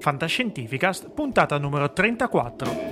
Fantascientificast, puntata numero 34.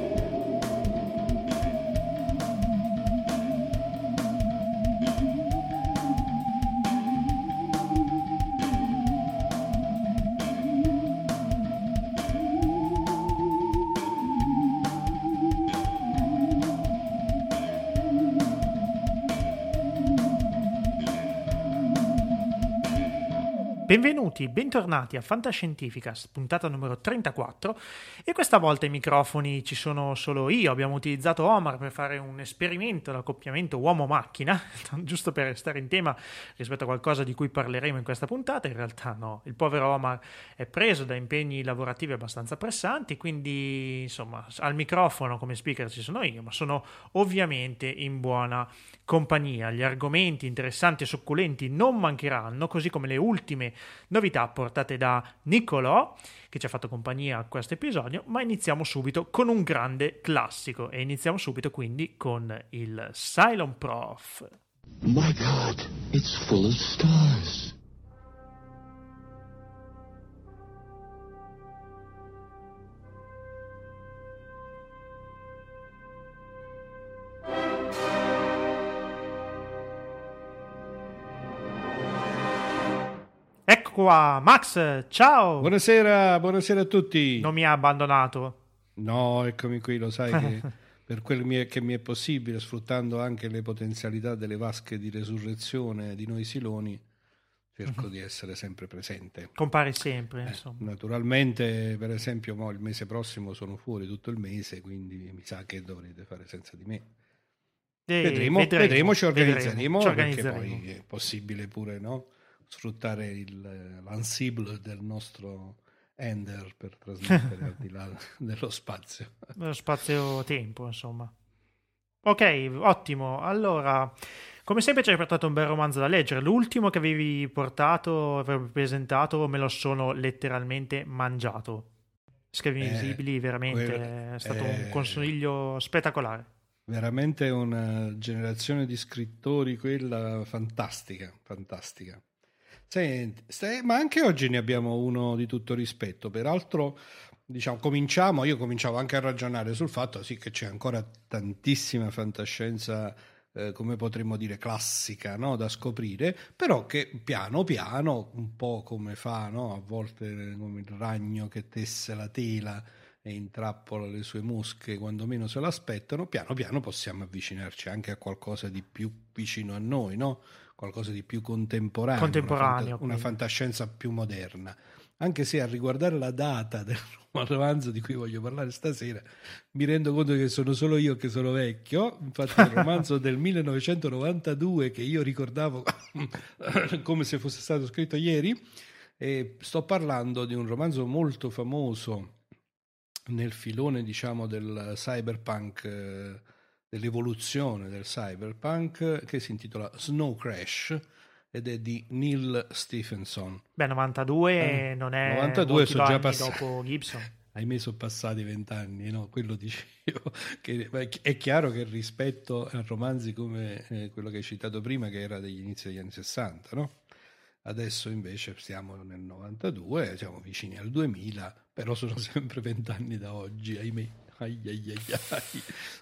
Benvenuti, bentornati a Fantascientificast, puntata numero 34 e questa volta i microfoni ci sono solo io, abbiamo utilizzato Omar per fare un esperimento d'accoppiamento uomo-macchina, giusto per restare in tema rispetto a qualcosa di cui parleremo in questa puntata, in realtà no, il povero Omar è preso da impegni lavorativi abbastanza pressanti, quindi insomma al microfono come speaker ci sono io, ma sono ovviamente in buona compagnia, gli argomenti interessanti e succulenti non mancheranno, così come le ultime novità portate da Niccolò, che ci ha fatto compagnia a questo episodio, ma iniziamo subito con un grande classico e iniziamo subito quindi con il Cylon Prof. My God, it's full of stars. Qua. Max, ciao. Buonasera, buonasera a tutti. Non mi ha abbandonato. No, eccomi qui, lo sai che per quel che mi è possibile, sfruttando anche le potenzialità delle vasche di resurrezione di noi siloni, cerco di essere sempre presente. Compare sempre, eh, insomma. Naturalmente, per esempio, mo, il mese prossimo sono fuori tutto il mese, quindi mi sa che dovrete fare senza di me. Eh, vedremo, vedremo, vedremo, ci organizzeremo, vedremo, ci organizzeremo. perché poi è possibile pure, no? Sfruttare il, l'ansible del nostro Ender per trasmettere al di là dello spazio. Dello spazio-tempo, insomma. Ok, ottimo. Allora, come sempre ci hai portato un bel romanzo da leggere. L'ultimo che avevi portato, avevi presentato, me lo sono letteralmente mangiato. Scrivi invisibili, eh, veramente quel, è stato eh, un consiglio spettacolare. Veramente una generazione di scrittori, quella fantastica, fantastica. Senti, ma anche oggi ne abbiamo uno di tutto rispetto. Peraltro, diciamo, cominciamo, io cominciavo anche a ragionare sul fatto sì, che c'è ancora tantissima fantascienza, eh, come potremmo dire, classica no? da scoprire, però che piano piano, un po' come fa no? a volte come il ragno che tesse la tela e intrappola le sue mosche quando meno se l'aspettano, piano piano possiamo avvicinarci anche a qualcosa di più vicino a noi, no? Qualcosa di più contemporaneo, contemporaneo una, fanta- una fantascienza più moderna. Anche se a riguardare la data del romanzo di cui voglio parlare stasera, mi rendo conto che sono solo io che sono vecchio. Infatti, il romanzo del 1992 che io ricordavo come se fosse stato scritto ieri. E sto parlando di un romanzo molto famoso nel filone, diciamo, del cyberpunk. Dell'evoluzione del cyberpunk che si intitola Snow Crash ed è di Neil Stephenson. Beh, 92 eh, non è 92 sono già passati dopo Gibson. Ahimè sono passati vent'anni, no? Quello dicevo. Che è chiaro che rispetto a romanzi come eh, quello che hai citato prima, che era degli inizi degli anni 60, no? Adesso invece stiamo nel 92, siamo vicini al 2000, però sono sempre vent'anni da oggi, ahimè. Ai, ai,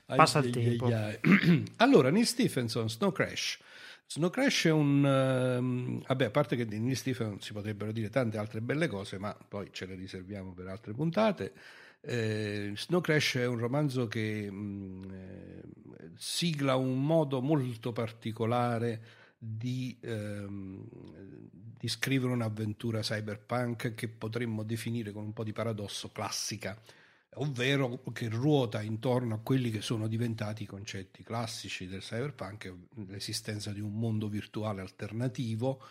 ai, Passa il tempo. Allora, Neil Stephenson, Snow Crash. Snow Crash è un... Um, vabbè, a parte che di Neil Stephenson si potrebbero dire tante altre belle cose, ma poi ce le riserviamo per altre puntate. Eh, Snow Crash è un romanzo che mh, mm, eh, sigla un modo molto particolare di, ehm, di scrivere un'avventura cyberpunk che potremmo definire con un po' di paradosso classica ovvero che ruota intorno a quelli che sono diventati i concetti classici del cyberpunk, l'esistenza di un mondo virtuale alternativo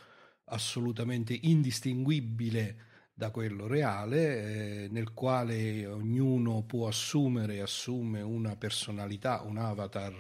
assolutamente indistinguibile da quello reale, eh, nel quale ognuno può assumere, assume una personalità, un avatar,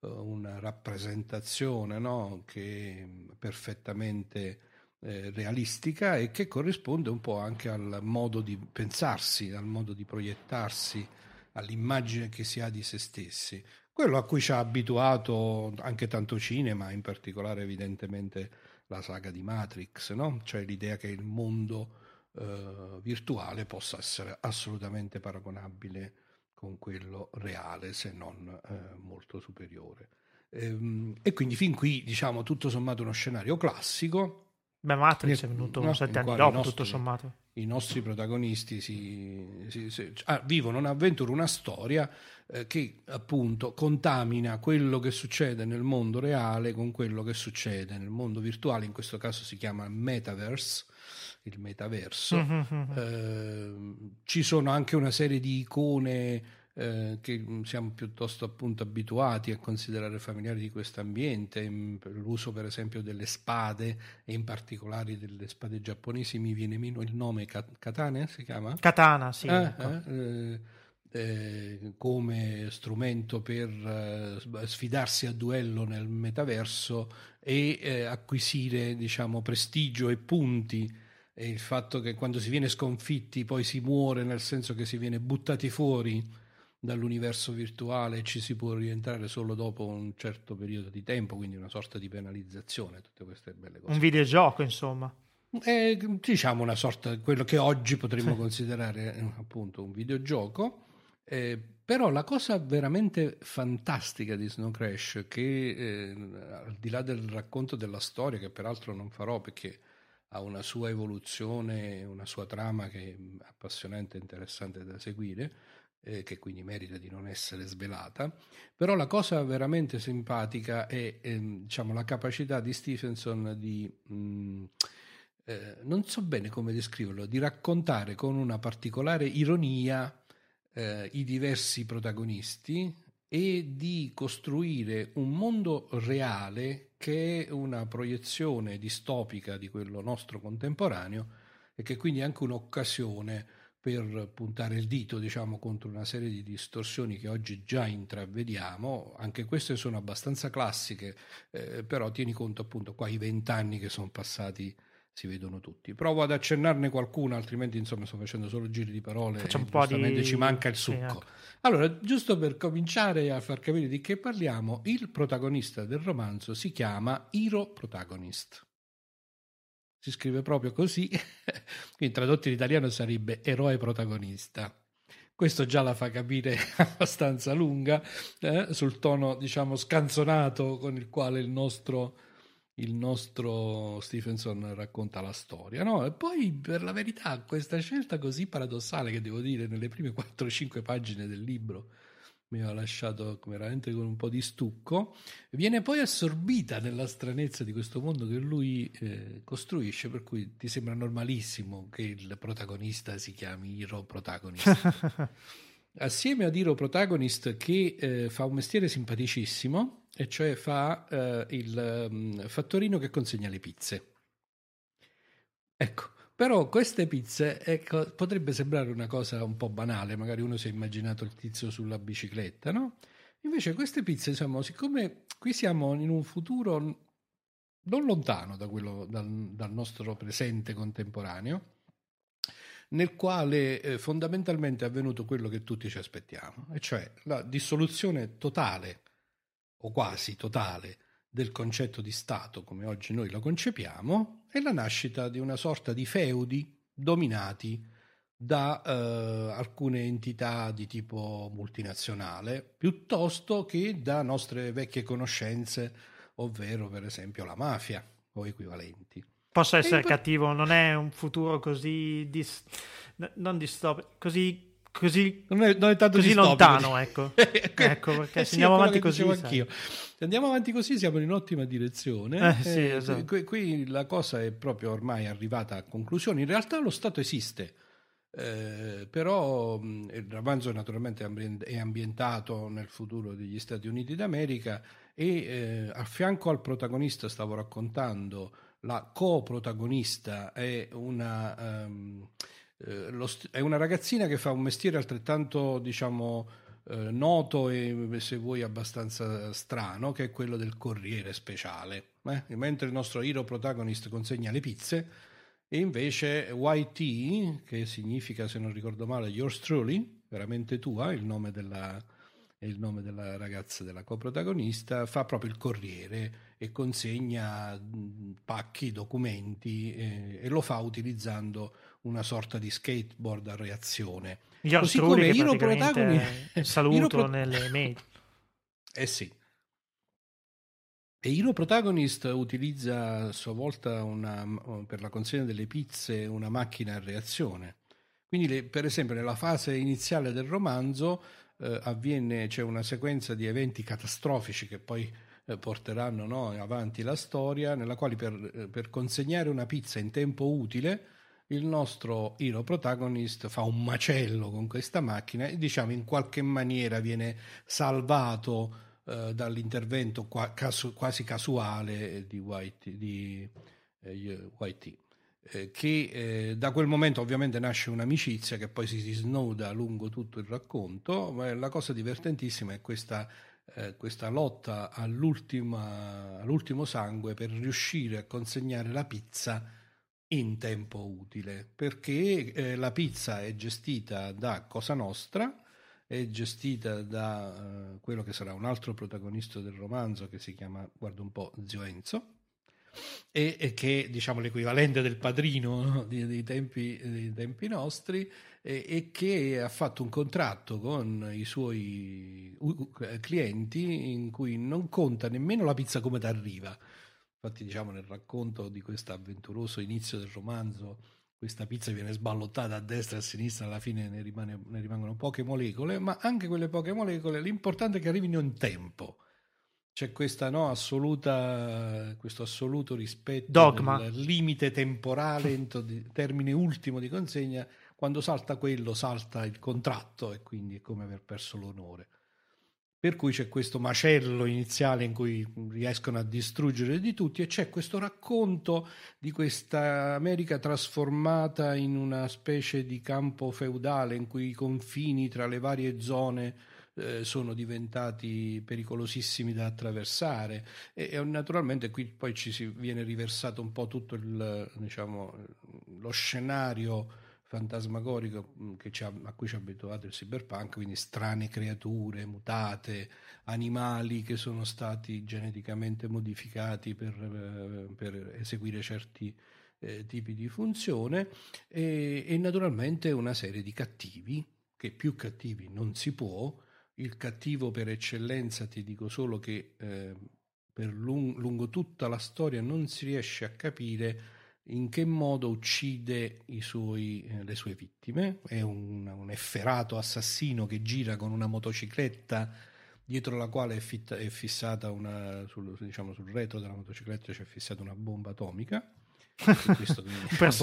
eh, una rappresentazione no? che perfettamente eh, realistica e che corrisponde un po' anche al modo di pensarsi, al modo di proiettarsi, all'immagine che si ha di se stessi. Quello a cui ci ha abituato anche tanto cinema, in particolare evidentemente la saga di Matrix, no? cioè l'idea che il mondo eh, virtuale possa essere assolutamente paragonabile con quello reale, se non eh, molto superiore. Ehm, e quindi fin qui, diciamo, tutto sommato uno scenario classico. Beh, Matrix è venuto no, sette anni dopo, nostri, tutto sommato. I nostri protagonisti si, si, si, ah, vivono un'avventura, una storia eh, che appunto contamina quello che succede nel mondo reale con quello che succede nel mondo virtuale, in questo caso si chiama metaverse, il metaverso. Mm-hmm. Eh, ci sono anche una serie di icone eh, che siamo piuttosto appunto abituati a considerare familiari di questo ambiente, l'uso per esempio delle spade e in particolare delle spade giapponesi mi viene meno il nome Katana si chiama? Katana, sì. Eh, ecco. eh, eh, come strumento per eh, sfidarsi a duello nel metaverso e acquisire diciamo prestigio e punti e il fatto che quando si viene sconfitti poi si muore nel senso che si viene buttati fuori dall'universo virtuale ci si può rientrare solo dopo un certo periodo di tempo, quindi una sorta di penalizzazione, tutte queste belle cose. Un videogioco, insomma. È, diciamo una sorta, quello che oggi potremmo considerare eh, appunto un videogioco. Eh, però la cosa veramente fantastica di Snow Crash, che eh, al di là del racconto della storia, che peraltro non farò perché ha una sua evoluzione, una sua trama che è appassionante e interessante da seguire, eh, che quindi merita di non essere svelata, però la cosa veramente simpatica è ehm, diciamo, la capacità di Stephenson di, mh, mm, eh, non so bene come descriverlo, di raccontare con una particolare ironia eh, i diversi protagonisti e di costruire un mondo reale che è una proiezione distopica di quello nostro contemporaneo e che quindi è anche un'occasione per puntare il dito diciamo, contro una serie di distorsioni che oggi già intravediamo, anche queste sono abbastanza classiche, eh, però tieni conto appunto qua i vent'anni che sono passati si vedono tutti. Provo ad accennarne qualcuna, altrimenti insomma sto facendo solo giri di parole Facciamo e di... ci manca il succo. Sì, ecco. Allora, giusto per cominciare a far capire di che parliamo, il protagonista del romanzo si chiama Hero Protagonist si scrive proprio così, quindi tradotto in italiano sarebbe eroe protagonista. Questo già la fa capire abbastanza lunga eh, sul tono, diciamo, scanzonato con il quale il nostro, il nostro Stephenson racconta la storia. No? E poi, per la verità, questa scelta così paradossale che devo dire nelle prime 4-5 pagine del libro, mi ha lasciato veramente con un po' di stucco, viene poi assorbita nella stranezza di questo mondo che lui eh, costruisce, per cui ti sembra normalissimo che il protagonista si chiami Hero Protagonist. Assieme ad Hero Protagonist che eh, fa un mestiere simpaticissimo, e cioè fa eh, il um, fattorino che consegna le pizze. Ecco, però queste pizze ecco, potrebbe sembrare una cosa un po' banale, magari uno si è immaginato il tizio sulla bicicletta, no? Invece queste pizze, diciamo, siccome qui siamo in un futuro non lontano da quello, dal, dal nostro presente contemporaneo, nel quale eh, fondamentalmente è avvenuto quello che tutti ci aspettiamo, e cioè la dissoluzione totale o quasi totale del concetto di Stato come oggi noi lo concepiamo e la nascita di una sorta di feudi dominati da eh, alcune entità di tipo multinazionale piuttosto che da nostre vecchie conoscenze, ovvero per esempio la mafia o equivalenti. Posso essere e cattivo, non è un futuro così dis... non distopico, così così, non è, non è tanto così lontano, ecco. ecco perché eh se andiamo avanti così. Anch'io. Se andiamo avanti così siamo in ottima direzione. Eh, sì, eh, esatto. qui, qui, la cosa è proprio ormai arrivata a conclusione. In realtà lo Stato esiste. Eh, però romanzo naturalmente è ambientato nel futuro degli Stati Uniti d'America e eh, a fianco al protagonista stavo raccontando la coprotagonista è una um, eh, st- è una ragazzina che fa un mestiere altrettanto, diciamo, eh, noto e se vuoi abbastanza strano, che è quello del corriere speciale. Eh? Mentre il nostro hero protagonist consegna le pizze, e invece YT, che significa, se non ricordo male, yours truly, veramente tua, il nome della, il nome della ragazza della coprotagonista, fa proprio il corriere e consegna pacchi, documenti eh, e lo fa utilizzando una sorta di skateboard a reazione. Gli Così come Hero Protagonist saluto Pro... nelle mail. Eh sì. E Hero Protagonist utilizza a sua volta una, per la consegna delle pizze una macchina a reazione. Quindi, le, per esempio, nella fase iniziale del romanzo eh, avviene, c'è una sequenza di eventi catastrofici che poi eh, porteranno no, avanti la storia, nella quale per, eh, per, consegnare una pizza in tempo utile il nostro hero protagonist fa un macello con questa macchina e diciamo in qualche maniera viene salvato eh, dall'intervento qua, casu, quasi casuale di White, di, eh, White. Eh, che eh, da quel momento ovviamente nasce un'amicizia che poi si, si snoda lungo tutto il racconto, ma la cosa divertentissima è questa eh, questa lotta all'ultimo sangue per riuscire a consegnare la pizza in tempo utile, perché eh, la pizza è gestita da Cosa Nostra, è gestita da eh, quello che sarà un altro protagonista del romanzo che si chiama, guarda un po', Zio Enzo, e, e che è diciamo l'equivalente del padrino no? dei, dei, tempi, dei tempi nostri e, e, che ha fatto un contratto con i suoi clienti in cui non conta nemmeno la pizza come ti arriva. Infatti, diciamo, nel racconto di questo avventuroso inizio del romanzo, questa pizza viene sballottata a destra e a sinistra, alla fine ne, rimane, ne rimangono poche molecole, ma anche quelle poche molecole, l'importante è che arrivino in tempo c'è questa, no, assoluta, questo assoluto rispetto Dogma. del limite temporale, in termine ultimo di consegna, quando salta quello salta il contratto e quindi è come aver perso l'onore. Per cui c'è questo macello iniziale in cui riescono a distruggere di tutti e c'è questo racconto di questa America trasformata in una specie di campo feudale in cui i confini tra le varie zone eh, sono diventati pericolosissimi da attraversare. E, e, naturalmente qui poi ci si viene riversato un po' tutto il, diciamo, lo scenario fantasmagorico mm, a cui ci ha abituato il cyberpunk, quindi strane creature, mutate, animali che sono stati geneticamente modificati per, eh, per eseguire certi eh, tipi di funzione e, e, naturalmente una serie di cattivi, che più cattivi non si può, il cattivo per eccellenza, ti dico solo che eh, per lung- lungo tutta la storia non si riesce a capire in che modo uccide suoi, eh, le sue vittime. È un, un, efferato assassino che gira con una motocicletta dietro la quale è, fitta, è fissata una, sul, diciamo, sul retro della motocicletta c'è fissata una bomba atomica questo,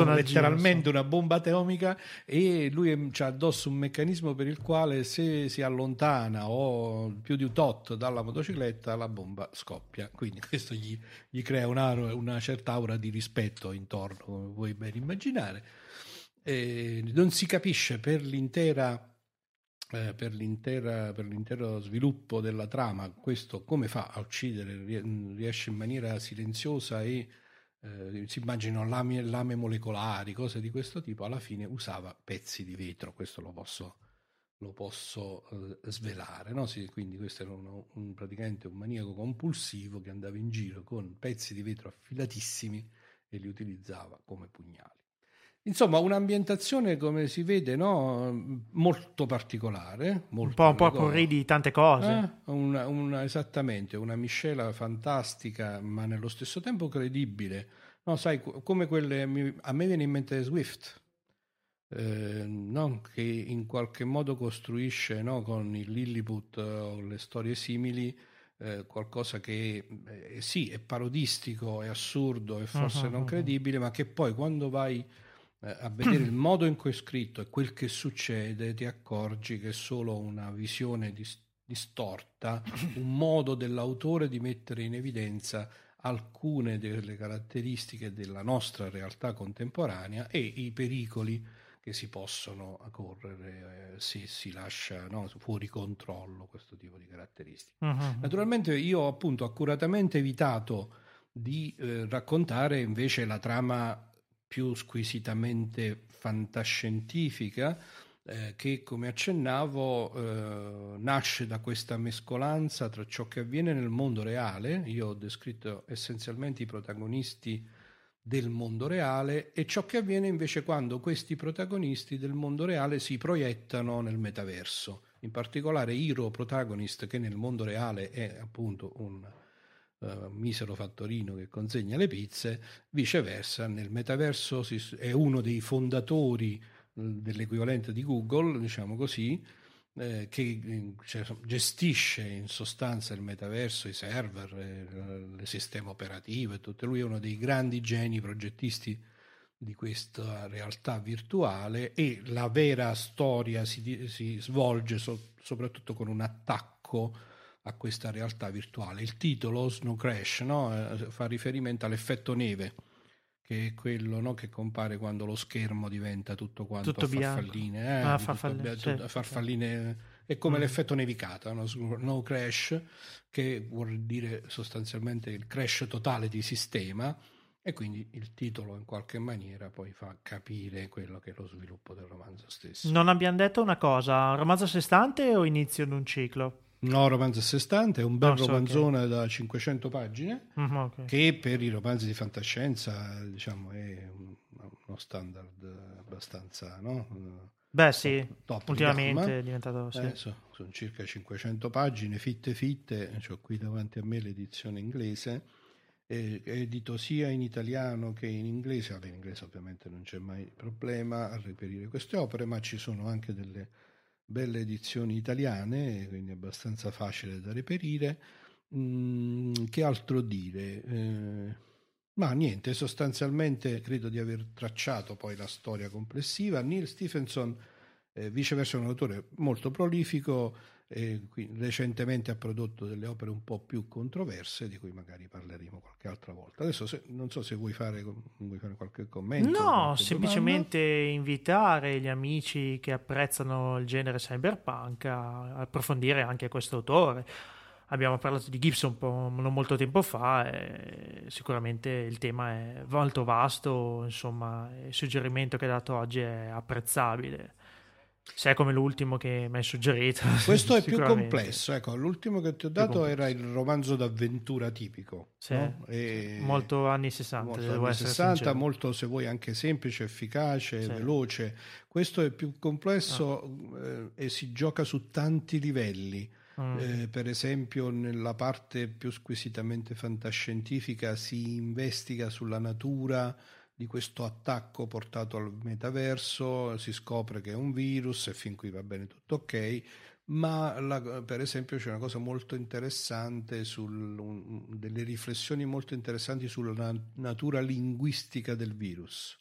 un letteralmente una bomba atomica e lui ha addosso un meccanismo per il quale se si allontana o più di un tot dalla motocicletta la bomba scoppia. Quindi questo gli, gli crea una, una, certa aura di rispetto intorno come puoi ben immaginare. E non si capisce per l'intera eh, per, l'intera, per, l'intero sviluppo della trama questo come fa a uccidere riesce in maniera silenziosa e eh, si immaginano lame, lame, molecolari, cose di questo tipo, alla fine usava pezzi di vetro, questo lo posso, lo posso eh, svelare. No? Sì, quindi questo era uno, un, praticamente un maniaco compulsivo che andava in giro con pezzi di vetro affilatissimi e li utilizzava come pugnali. Insomma, un'ambientazione, come si vede, no? molto particolare. Molto un po', un po' di tante cose. Eh? Una, una, esattamente, una miscela fantastica, ma nello stesso tempo credibile. No, sai, come quelle... A me viene in mente Swift, eh, no? che in qualche modo costruisce no? con il Lilliput o le storie simili eh, qualcosa che eh, sì, è parodistico, è assurdo, è forse uh-huh, non credibile, uh-huh. ma che poi quando vai eh, a vedere il modo in cui è scritto e quel che succede, ti accorgi che è solo una visione distorta, un modo dell'autore di mettere in evidenza alcune delle caratteristiche della nostra realtà contemporanea e i pericoli che si possono correre eh, se si lascia no, fuori controllo questo tipo di caratteristiche. Uh-huh. Naturalmente io ho appunto accuratamente evitato di eh, raccontare invece la trama più squisitamente fantascientifica eh, che, come accennavo, eh, nasce da questa mescolanza tra ciò che avviene nel mondo reale. Io ho descritto essenzialmente i protagonisti del mondo reale e ciò che avviene invece quando questi protagonisti del mondo reale si proiettano nel metaverso. In particolare Hiro Protagonist, che nel mondo reale è appunto un uh, misero fattorino che consegna le pizze, viceversa nel metaverso si, è uno dei fondatori dell'equivalente di Google, diciamo così, eh, che cioè, gestisce in sostanza il metaverso, i server, eh, il sistema operativo e tutto. Lui è uno dei grandi geni progettisti di questa realtà virtuale e la vera storia si, si svolge so, soprattutto con un attacco a questa realtà virtuale. Il titolo Snow Crash no? eh, fa riferimento all'effetto neve che è quello no, che compare quando lo schermo diventa tutto quanto tutto farfalline, eh, ah, farfalline, tutto, tutto, farfalline è come mm. l'effetto nevicata, no? no crash, che vuol dire sostanzialmente il crash totale di sistema e quindi il titolo in qualche maniera poi fa capire quello che è lo sviluppo del romanzo stesso. Non abbiamo detto una cosa, romanzo a sé stante o inizio di un ciclo? No, romanzo a sé stante, è un bel no, romanzone okay. da 500 pagine mm-hmm, okay. che per i romanzi di fantascienza diciamo, è uno standard abbastanza... No? Beh sì, top ultimamente è diventato... Sì. Eh, so, sono circa 500 pagine, fitte fitte, ho qui davanti a me l'edizione inglese, è edito sia in italiano che in inglese, Vabbè, in inglese ovviamente non c'è mai problema a reperire queste opere, ma ci sono anche delle belle edizioni italiane, quindi abbastanza facile da reperire. Mm, che altro dire? Eh, ma niente, sostanzialmente credo di aver tracciato poi la storia complessiva. Neil Stephenson, eh, viceversa, è un autore molto prolifico e recentemente ha prodotto delle opere un po' più controverse di cui magari parleremo qualche altra volta. Adesso se, non so se vuoi fare, vuoi fare qualche commento. No, qualche semplicemente domanda. invitare gli amici che apprezzano il genere cyberpunk a approfondire anche questo autore. Abbiamo parlato di Gibson non molto tempo fa e sicuramente il tema è molto vasto, insomma il suggerimento che ha dato oggi è apprezzabile se è come l'ultimo che mi hai suggerito. Questo è più complesso. Ecco, l'ultimo che ti ho dato era il romanzo d'avventura tipico. Sì, no? molto anni 60. Molto anni 60, molto se vuoi anche semplice, efficace, sì. veloce. Questo è più complesso ah. eh, e si gioca su tanti livelli. Mm. Eh, per esempio, nella parte più squisitamente fantascientifica si investiga sulla natura di questo attacco portato al metaverso, si scopre che è un virus e fin qui va bene tutto ok, ma la, per esempio c'è una cosa molto interessante, sul, un, delle riflessioni molto interessanti sulla natura linguistica del virus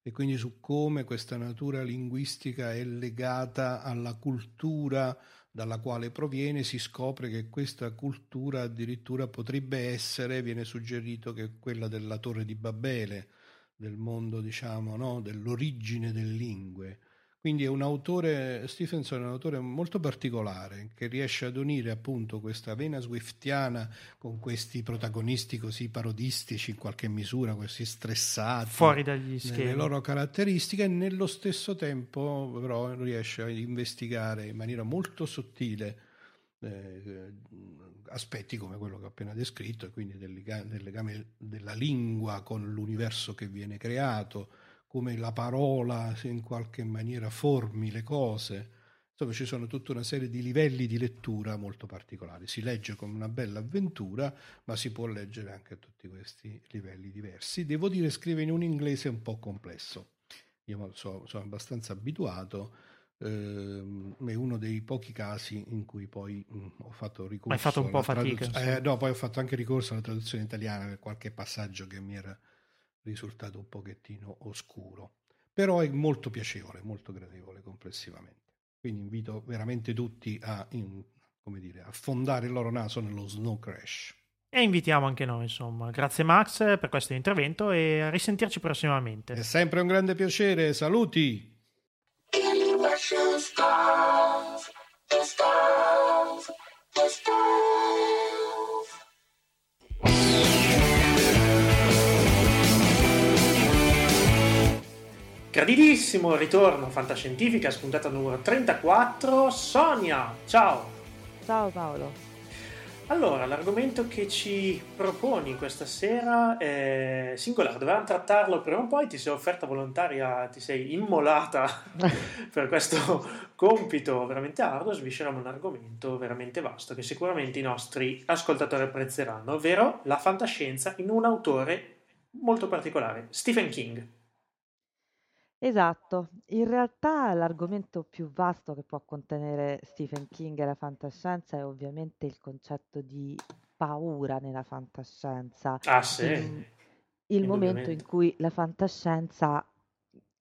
e quindi su come questa natura linguistica è legata alla cultura dalla quale proviene, si scopre che questa cultura addirittura potrebbe essere, viene suggerito che quella della torre di Babele, del mondo, diciamo, no? dell'origine delle lingue. Quindi è un autore, Stephenson è un autore molto particolare che riesce ad unire appunto questa vena swiftiana con questi protagonisti così parodistici in qualche misura, così stressati fuori dagli schemi. Le loro caratteristiche e nello stesso tempo però riesce a investigare in maniera molto sottile eh, aspetti come quello che ho appena descritto, e quindi del legame, del legame della lingua con l'universo che viene creato, come la parola in qualche maniera formi le cose. Insomma, ci sono tutta una serie di livelli di lettura molto particolari. Si legge come una bella avventura, ma si può leggere anche a tutti questi livelli diversi. Devo dire, scrive in un inglese un po' complesso. Io so, sono abbastanza abituato Ehm, è uno dei pochi casi in cui poi mh, ho fatto ricorso. hai fatto un po' fatica. Traduz- eh, no, poi ho fatto anche ricorso alla traduzione italiana per qualche passaggio che mi era risultato un pochettino oscuro. Però è molto piacevole, molto gradevole complessivamente. Quindi invito veramente tutti a, in, dire, a fondare il loro naso nello Snow Crash. E invitiamo anche noi, insomma. Grazie Max per questo intervento e a risentirci prossimamente. È sempre un grande piacere, saluti! Graditissimo ritorno Fantascientifica, spuntata numero 34. Sonia, ciao. Ciao Paolo. Allora, l'argomento che ci proponi questa sera è singolare, dovevamo trattarlo prima o poi, ti sei offerta volontaria, ti sei immolata per questo compito veramente arduo, svisceriamo un argomento veramente vasto che sicuramente i nostri ascoltatori apprezzeranno, ovvero la fantascienza in un autore molto particolare, Stephen King. Esatto, in realtà l'argomento più vasto che può contenere Stephen King e la fantascienza è ovviamente il concetto di paura nella fantascienza. Ah sì, Il, il momento in cui la fantascienza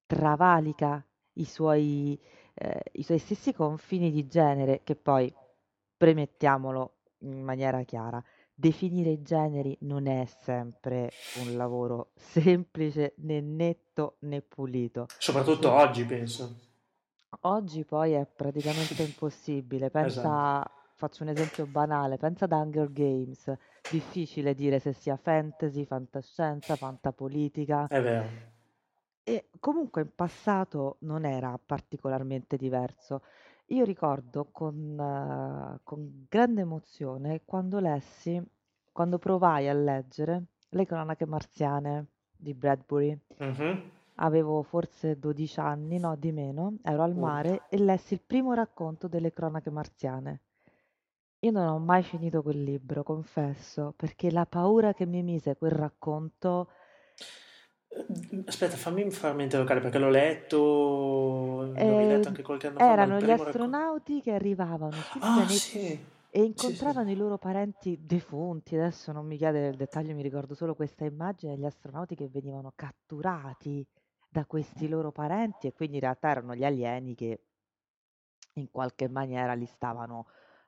travalica i suoi, eh, i suoi stessi confini di genere, che poi, premettiamolo in maniera chiara, definire i generi non è sempre un lavoro semplice, né netto né pulito. Soprattutto E oggi, penso. oggi poi è praticamente impossibile. Pensa, Esatto. faccio un esempio banale, pensa ad Hunger Games. Difficile dire se sia fantasy, fantascienza, fantapolitica. È vero. E comunque in passato non era particolarmente diverso. Io ricordo con, eh, con grande emozione quando lessi, quando provai a leggere Le cronache marziane di Bradbury. Mhm. Avevo forse 12 anni, no, di meno, ero al Uh. mare e lessi il primo racconto delle cronache marziane. Io non ho mai finito quel libro, confesso, perché la paura che mi mise quel racconto Aspetta, fammi fare mente locale perché l'ho letto, l'ho eh, anche qualche anno fa, erano gli astronauti che arrivavano Ah, pianeta sì, e sì, sì, incontravano sì. i loro parenti defunti. Adesso non mi chiede il dettaglio, mi ricordo solo questa immagine degli astronauti che venivano catturati da questi loro parenti e quindi in realtà erano gli alieni che in qualche maniera li stavano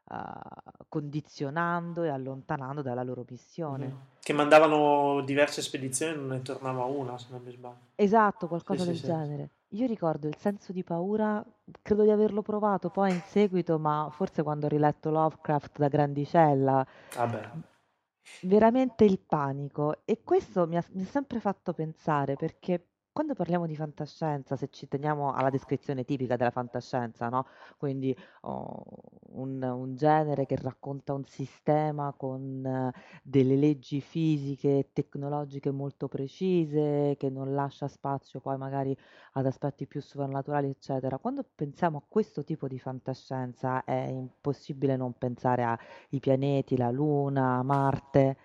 uh, condizionando e allontanando dalla loro missione. Mhm. Che mandavano diverse spedizioni e non ne tornava una, se non mi sbaglio. Esatto, Sì, qualcosa sì, del sì. genere. Io ricordo il senso di paura, credo di averlo provato poi in seguito, ma forse quando ho riletto Lovecraft da grandicella, Vabbè. veramente il panico. E questo mi ha, mi ha sempre fatto pensare, perché quando parliamo di fantascienza, se ci teniamo alla descrizione tipica della fantascienza, no? Quindi oh, un, un genere che racconta un sistema con eh, delle leggi fisiche e tecnologiche molto precise, che non lascia spazio poi magari ad aspetti più sovrannaturali, eccetera. Quando pensiamo a questo tipo di fantascienza è impossibile non pensare ai pianeti, la Luna, Marte.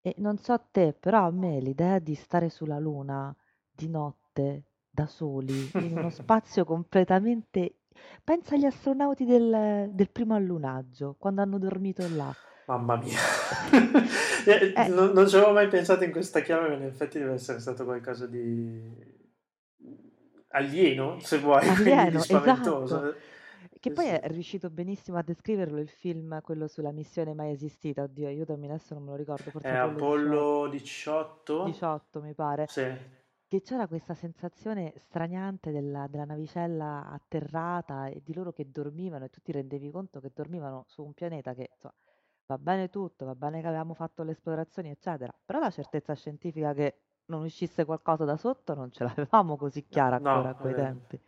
E non so te, però a me l'idea di stare sulla Luna di notte da soli in uno spazio completamente... Pensa agli astronauti del, del primo allunaggio, quando hanno dormito là. Mamma mia. Eh, Eh, Non, non ci avevo mai pensato in questa chiave, ma in effetti deve essere stato qualcosa di alieno, se vuoi, quindi di alieno, esatto. spaventoso. Che Sì, poi è riuscito benissimo a descriverlo il film, quello sulla missione mai esistita. Oddio, aiutami, adesso non me lo ricordo, forse È Apollo 18, Apollo 18? 18 mi pare. Sì. Che c'era questa sensazione straniante della, della navicella atterrata e di loro che dormivano e tu ti rendevi conto che dormivano su un pianeta che insomma, va bene tutto, va bene che avevamo fatto le esplorazioni, eccetera, però la certezza scientifica che non uscisse qualcosa da sotto non ce l'avevamo così chiara ancora a No, è quei tempi.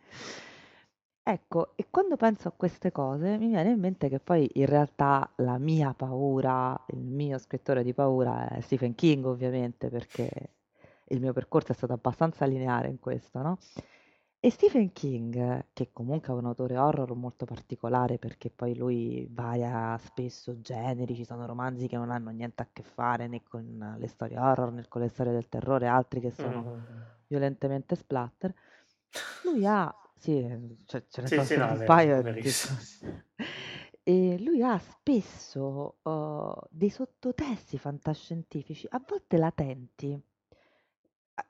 Ecco, e quando penso a queste cose mi viene in mente che poi in realtà la mia paura, il mio scrittore di paura è Stephen King, ovviamente, perché il mio percorso è stato abbastanza lineare in questo, no? E Stephen King, che comunque è un autore horror molto particolare perché poi lui varia spesso generi, ci sono romanzi che non hanno niente a che fare né con le storie horror né con le storie del terrore, altri che sono Mhm. violentemente splatter. Lui ha, sì, ce, ce ne Sì, sono sì, no, un paio. di-. E lui ha spesso uh, dei sottotesti fantascientifici, a volte latenti,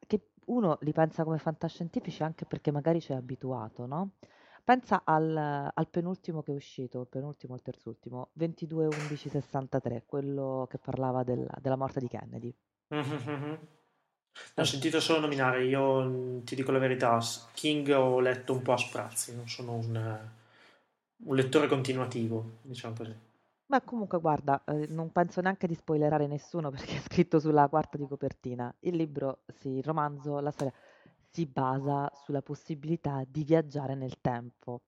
che uno li pensa come fantascientifici anche perché magari ci è abituato, no? Pensa al, al penultimo che è uscito, il penultimo o il terzultimo, 22-11-63, quello che parlava della, della morte di Kennedy. Ne ho Eh, sentito solo nominare, io ti dico la verità, King ho letto un po' a sprazzi, non sono un, un lettore continuativo, diciamo così. Ma comunque, guarda, eh, non penso neanche di spoilerare nessuno perché è scritto sulla quarta di copertina. Il libro, sì, il romanzo, la storia si basa sulla possibilità di viaggiare nel tempo.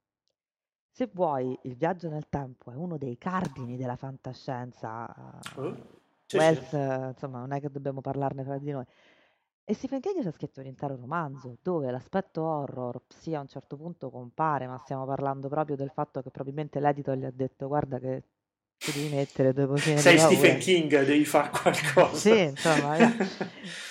se vuoi, il viaggio nel tempo è uno dei cardini della fantascienza. Oh, sì, Wells, sì. insomma, non è che dobbiamo parlarne fra di noi. E Stephen King ci ha scritto un intero romanzo dove l'aspetto horror sì a un certo punto compare, ma stiamo parlando proprio del fatto che probabilmente l'editor gli ha detto guarda che ti devi mettere due cosine Sei Stephen. King, devi fare qualcosa. Sì, insomma.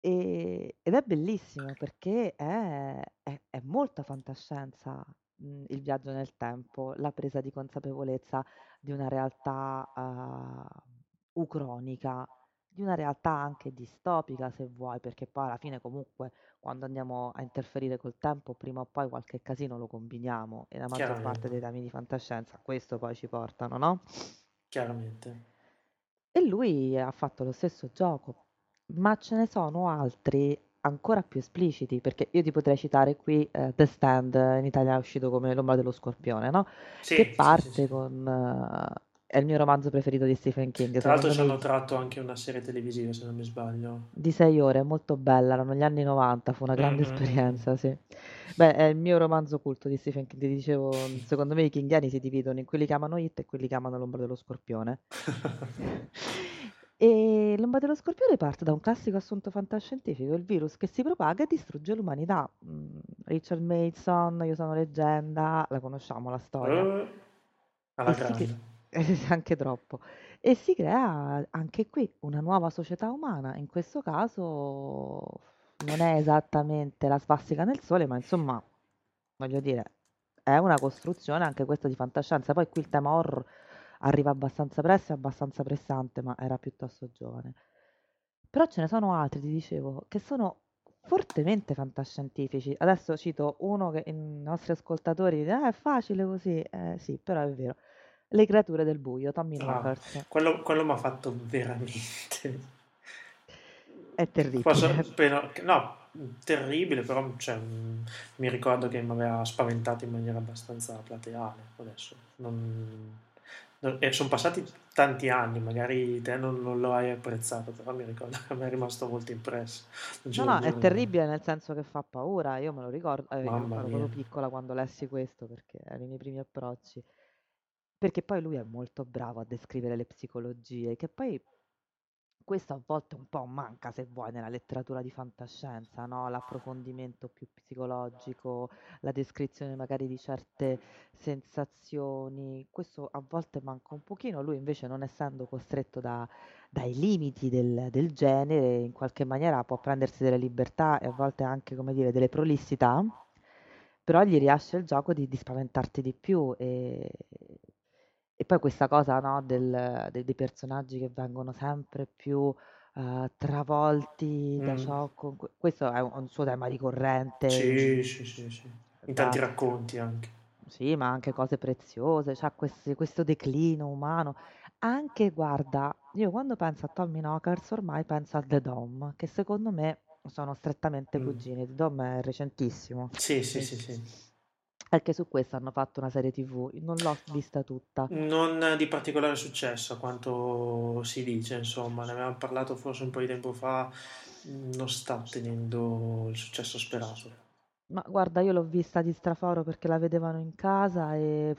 E- ed è bellissimo perché è, è- è molta fantascienza, mh, il viaggio nel tempo, la presa di consapevolezza di una realtà uh, ucronica, di una realtà anche distopica se vuoi, perché poi alla fine comunque quando andiamo a interferire col tempo, prima o poi qualche casino lo combiniamo e la maggior parte dei temi di fantascienza a questo poi ci portano, no? chiaramente. E lui ha fatto lo stesso gioco, ma ce ne sono altri ancora più espliciti, perché io ti potrei citare qui eh, The Stand, in Italia è uscito come L'ombra dello scorpione, no? Sì, Che sì, sì, parte sì. con... eh, è il mio romanzo preferito di Stephen King, Tra l'altro ci hanno tratto anche una serie televisiva, se non mi sbaglio. di sei ore, è molto bella, erano gli anni 90, fu una grande mm, mm, mm. esperienza, sì. Beh, è il mio romanzo culto di Stephen King, ti dicevo, secondo me i kingiani si dividono in quelli che amano It e quelli che amano L'ombra dello scorpione. E l'Ombra dello Scorpione parte da un classico assunto fantascientifico, il virus che si propaga e distrugge l'umanità. Mm, Richard Mason, Io sono leggenda, la conosciamo la storia. Eh, alla E grande. anche troppo. E si crea anche qui una nuova società umana. In questo caso non è esattamente la svastica nel sole, ma insomma, voglio dire, è una costruzione anche questa di fantascienza. Poi qui il tema horror arriva abbastanza presto e abbastanza pressante, ma era piuttosto giovane. Però ce ne sono altri, ti dicevo, che sono fortemente fantascientifici. Adesso cito uno che i nostri ascoltatori dicono, "Ah, è facile così. Eh, sì, però è vero. Le creature del buio, Tommy Ah, quello, quello mi ha fatto veramente... È terribile. Posso- spero- no, terribile, però cioè, mi ricordo che mi aveva spaventato in maniera abbastanza plateale. Adesso non, e sono passati tanti anni, magari te non, non lo hai apprezzato, però mi ricordo che mi è rimasto molto impresso. No, no, è terribile nel senso che fa paura. Io me lo ricordo, eh, ero proprio piccola quando lessi questo perché erano i miei primi approcci. Perché poi lui è molto bravo a descrivere le psicologie, che poi questo a volte un po' manca, se vuoi, nella letteratura di fantascienza, no? L'approfondimento più psicologico, la descrizione magari di certe sensazioni, questo a volte manca un pochino. Lui invece, non essendo costretto da- dai limiti del, del genere, in qualche maniera può prendersi delle libertà e a volte anche, come dire, delle prolissità, però gli riesce il gioco di, di spaventarti di più e, e poi questa cosa, no, del- dei, dei personaggi che vengono sempre più eh, travolti da ciò, con cui- questo è un, un suo tema ricorrente, Sì, in- sì, sì, sì. In da- tanti racconti anche. sì, ma anche cose preziose, c'ha questi- questo declino umano. Anche, guarda, io quando penso a Tommy Knockers ormai penso a The Dom, che secondo me sono strettamente Mm. cugini. The Dom è recentissimo. Sì, sì, sì, sì. Anche su questo hanno fatto una serie TV, non l'ho vista tutta. Non di particolare successo, a quanto si dice, insomma, ne avevamo parlato forse un po' di tempo fa, non sta ottenendo il successo sperato. Ma guarda, io l'ho vista di straforo perché la vedevano in casa e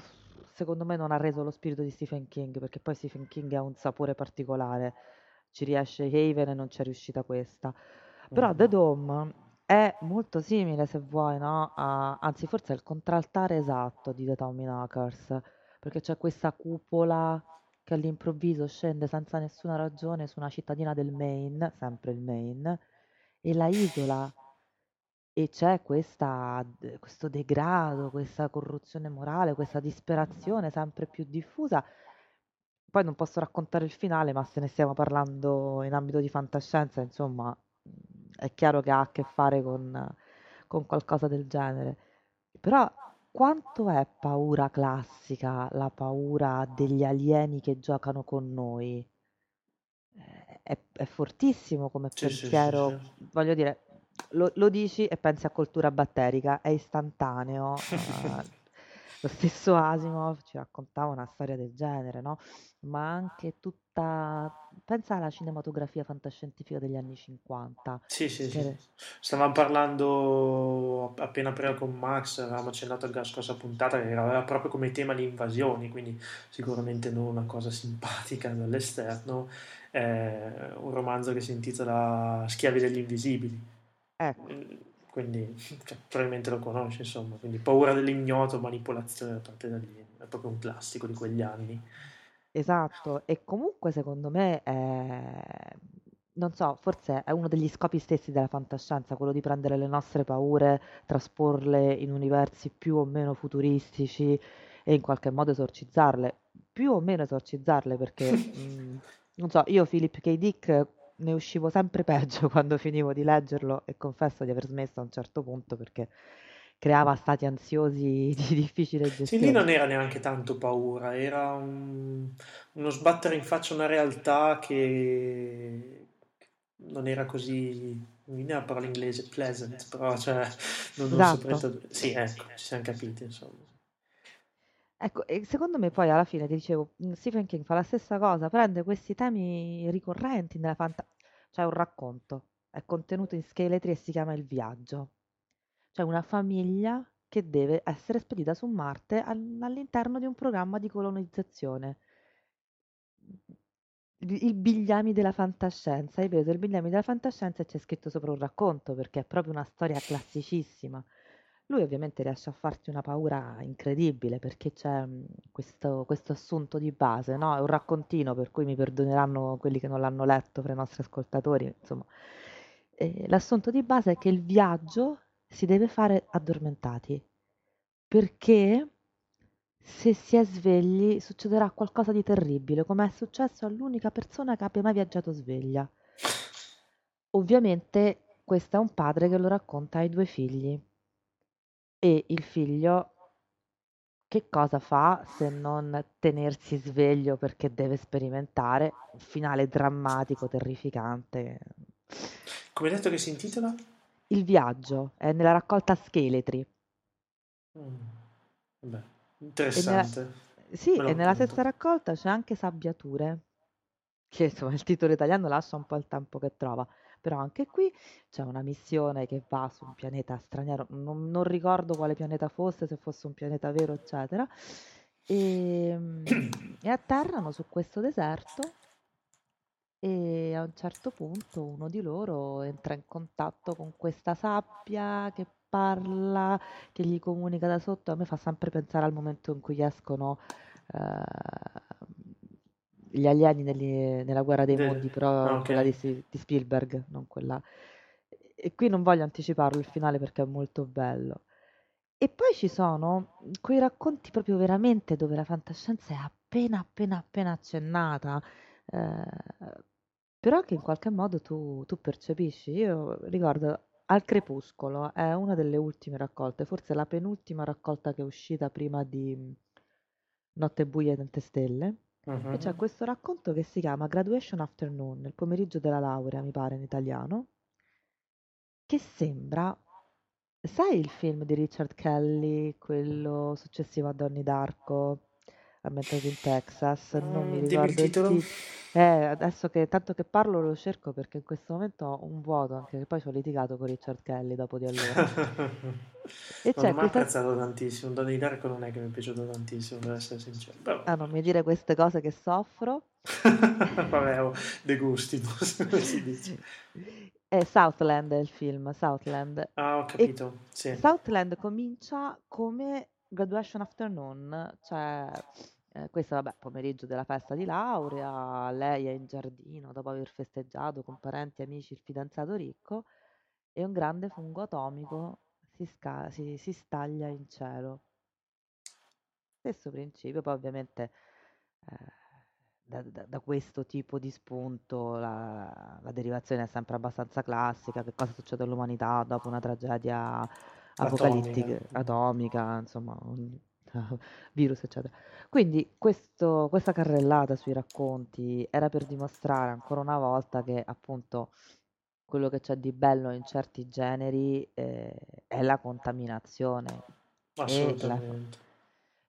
secondo me non ha reso lo spirito di Stephen King, perché poi Stephen King ha un sapore particolare. Ci riesce Haven e non c'è riuscita questa. Però The Mhm. Dome è molto simile, se vuoi, no? a- anzi, forse è il contraltare esatto di The Tommy perché c'è questa cupola che all'improvviso scende senza nessuna ragione su una cittadina del Maine, sempre il Maine, e la isola. E c'è questa, questo degrado, questa corruzione morale, questa disperazione sempre più diffusa. Poi non posso raccontare il finale, ma se ne stiamo parlando in ambito di fantascienza, insomma, è chiaro che ha a che fare con, con qualcosa del genere. Però quanto è paura classica, la paura degli alieni che giocano con noi? Eh, È, è fortissimo come Sì, sì, sì, pensiero, sì. voglio dire, lo, lo dici e pensi a cultura batterica, è istantaneo. eh, lo stesso Asimov ci raccontava una storia del genere, no? Ma anche tutta... Pensa alla cinematografia fantascientifica degli anni 50. Sì, sì, sì. che- Stavamo parlando appena prima con Max, avevamo accennato alla scorsa puntata che aveva proprio come tema le invasioni, quindi sicuramente non una cosa simpatica dall'esterno. È un romanzo che si intitola Schiavi degli Invisibili. Ecco, Eh, Quindi cioè, probabilmente lo conosci, insomma. Quindi paura dell'ignoto, manipolazione da parte degli... È proprio un classico di quegli anni. esatto. E comunque secondo me è... Non so, forse è uno degli scopi stessi della fantascienza, quello di prendere le nostre paure, trasporle in universi più o meno futuristici e in qualche modo esorcizzarle. Più o meno esorcizzarle perché, mm, non so, io Philip K. Dick ne uscivo sempre peggio quando finivo di leggerlo e confesso di aver smesso a un certo punto perché creava stati ansiosi di difficile Sì, lì gestione. non era neanche tanto paura, era un- uno sbattere in faccia una realtà che non era così, mi viene la parola inglese, pleasant, però cioè, non, non Esatto. tradurre. Sì, ecco, ci siamo capiti, insomma. Ecco, e secondo me poi alla fine ti dicevo, mh, Stephen King fa la stessa cosa, prende questi temi ricorrenti nella fantascienza, c'è un racconto, è contenuto in scheletri e si chiama Il viaggio. C'è una famiglia che deve essere spedita su Marte al- all'interno di un programma di colonizzazione. Il il Bigliami della fantascienza, hai preso il Bigliami della fantascienza e c'è scritto sopra un racconto perché è proprio una storia classicissima. Lui ovviamente riesce a farti una paura incredibile perché c'è mh, questo, questo assunto di base, no? È un raccontino per cui mi perdoneranno quelli che non l'hanno letto fra i nostri ascoltatori, insomma. Eh, l'assunto di base è che il viaggio si deve fare addormentati perché se si è svegli succederà qualcosa di terribile, come è successo all'unica persona che abbia mai viaggiato sveglia. Ovviamente questo è un padre che lo racconta ai due figli e il figlio che cosa fa se non tenersi sveglio perché deve sperimentare un finale drammatico, terrificante. Come hai detto che si intitola? Il viaggio è nella raccolta Scheletri Mm, Vabbè, e nella, interessante, sì, e nella stessa raccolta c'è anche Sabbiature, che insomma il titolo italiano lascia un po' il tempo che trova, però anche qui c'è una missione che va su un pianeta straniero, non, non ricordo quale pianeta fosse, se fosse un pianeta vero, eccetera, e, mm, e atterrano su questo deserto e a un certo punto uno di loro entra in contatto con questa sabbia che parla, che gli comunica da sotto. A me fa sempre pensare al momento in cui escono eh, gli alieni negli- nella guerra dei De- mondi, ah, però ok. quella di, di Spielberg, non quella. E qui non voglio anticiparlo il finale perché è molto bello. E poi ci sono quei racconti proprio veramente dove la fantascienza è appena appena appena accennata, eh, però che in qualche modo tu, tu percepisci. Io ricordo Al Crepuscolo, è una delle ultime raccolte, forse la penultima raccolta che è uscita prima di Notte buia e tante stelle. E c'è Mhm. questo racconto che si chiama Graduation Afternoon, il pomeriggio della laurea, mi pare in italiano, che sembra, sai il film di Richard Kelly, quello successivo a Donnie Darko, ambientato in Texas, non mi Mm, dimmi il ricordo il titolo. titolo. Eh, adesso che tanto che parlo lo cerco perché in questo momento ho un vuoto, anche che poi ci ho litigato con Richard Kelly dopo di allora. E Non c'è mai questa... apprezzato tantissimo. Donnie Darko non è che mi è piaciuto tantissimo, devo essere sincero. Però, Ah, non mi dire queste cose che soffro. vabbè, oh, de gustibus, come si dice. È Southland è il film, Southland. Ah, ho capito, sì. Southland comincia come Graduation Afternoon, cioè eh, questo vabbè, pomeriggio della festa di laurea, lei è in giardino dopo aver festeggiato con parenti, amici, il fidanzato ricco e un grande fungo atomico si, sca- si, si staglia in cielo. Stesso principio, poi ovviamente eh, da, da- da questo tipo di spunto la, la derivazione è sempre abbastanza classica, che cosa succede all'umanità dopo una tragedia Atomica. apocalittica, atomica, insomma, un virus, eccetera. Quindi questo- questa carrellata sui racconti era per dimostrare ancora una volta che appunto quello che c'è di bello in certi generi eh, è la contaminazione e la, Assolutamente.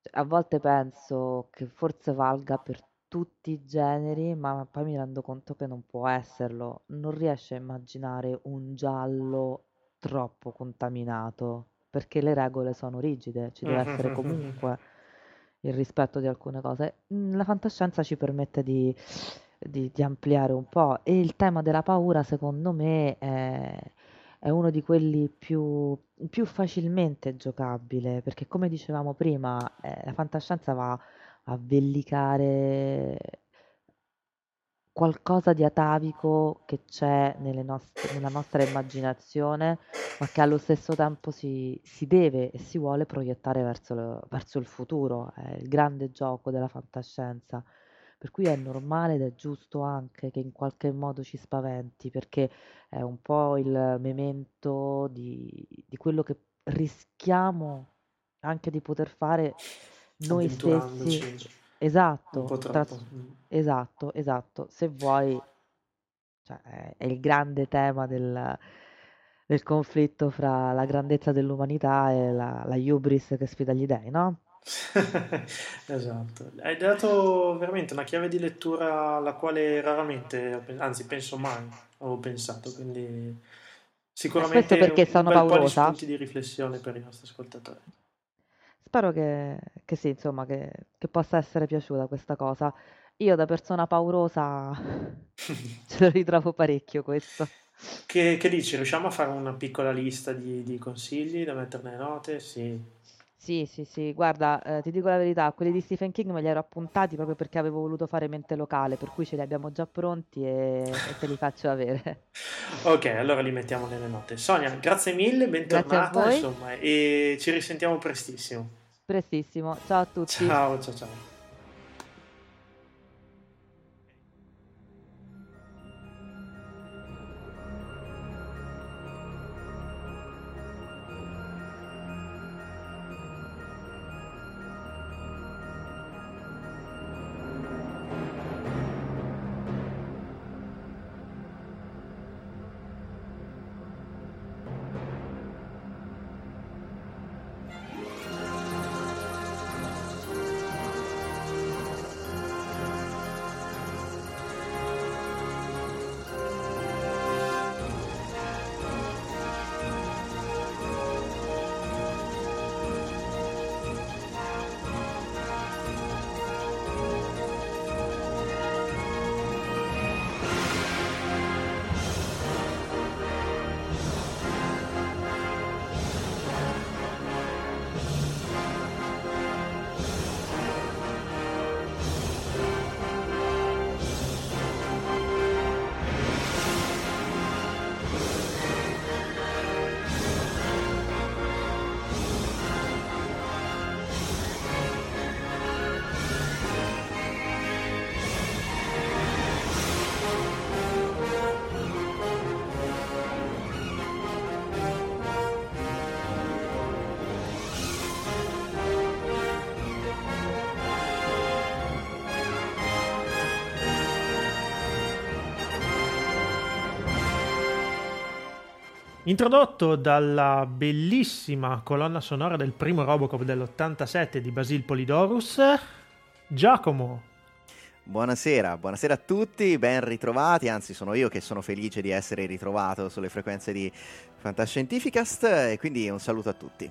Cioè, a volte penso che forse valga per tutti i generi, ma poi mi rendo conto che non può esserlo. Non riesce a immaginare un giallo troppo contaminato, perché le regole sono rigide, ci deve essere comunque il rispetto di alcune cose. Mm, la fantascienza ci permette di, di, di ampliare un po' e il tema della paura, secondo me, è, è uno di quelli più, più facilmente giocabile, perché come dicevamo prima, eh, la fantascienza va a vellicare qualcosa di atavico che c'è nelle nostre, nella nostra immaginazione, ma che allo stesso tempo si, si deve e si vuole proiettare verso, lo, verso il futuro. È il grande gioco della fantascienza. Per cui è normale ed è giusto anche che in qualche modo ci spaventi, perché è un po' il memento di, di quello che rischiamo anche di poter fare noi stessi. Esatto, un po' tra- troppo. Mm. esatto, esatto. Se vuoi, cioè, è, è il grande tema del, del conflitto fra la grandezza dell'umanità e la, la hubris che sfida gli dei, no? Esatto, hai dato veramente una chiave di lettura alla quale raramente, anzi penso mai, avevo pensato, quindi sicuramente perché un sono bel po' di paurosa. spunti di riflessione per i nostri ascoltatori. Spero che, che sì, insomma, che, che possa essere piaciuta questa cosa. Io da persona paurosa ce lo ritrovo parecchio questo. Che, che dici? Riusciamo a fare una piccola lista di, di consigli da mettere nelle note? Sì. Sì, sì, sì, guarda, eh, ti dico la verità, quelli di Stephen King me li ero appuntati proprio perché avevo voluto fare mente locale, per cui ce li abbiamo già pronti e, e te li faccio avere. Ok, allora li mettiamo nelle note. Sonia, grazie mille, Grazie bentornata, voi, insomma, e ci risentiamo prestissimo. Prestissimo. Ciao a tutti. Ciao, ciao, ciao. Introdotto dalla bellissima colonna sonora del primo Robocop dell'87 di Basil Polidorus, Giacomo. Buonasera, buonasera a tutti, ben ritrovati, anzi sono io che sono felice di essere ritrovato sulle frequenze di Fantascientificast e quindi un saluto a tutti.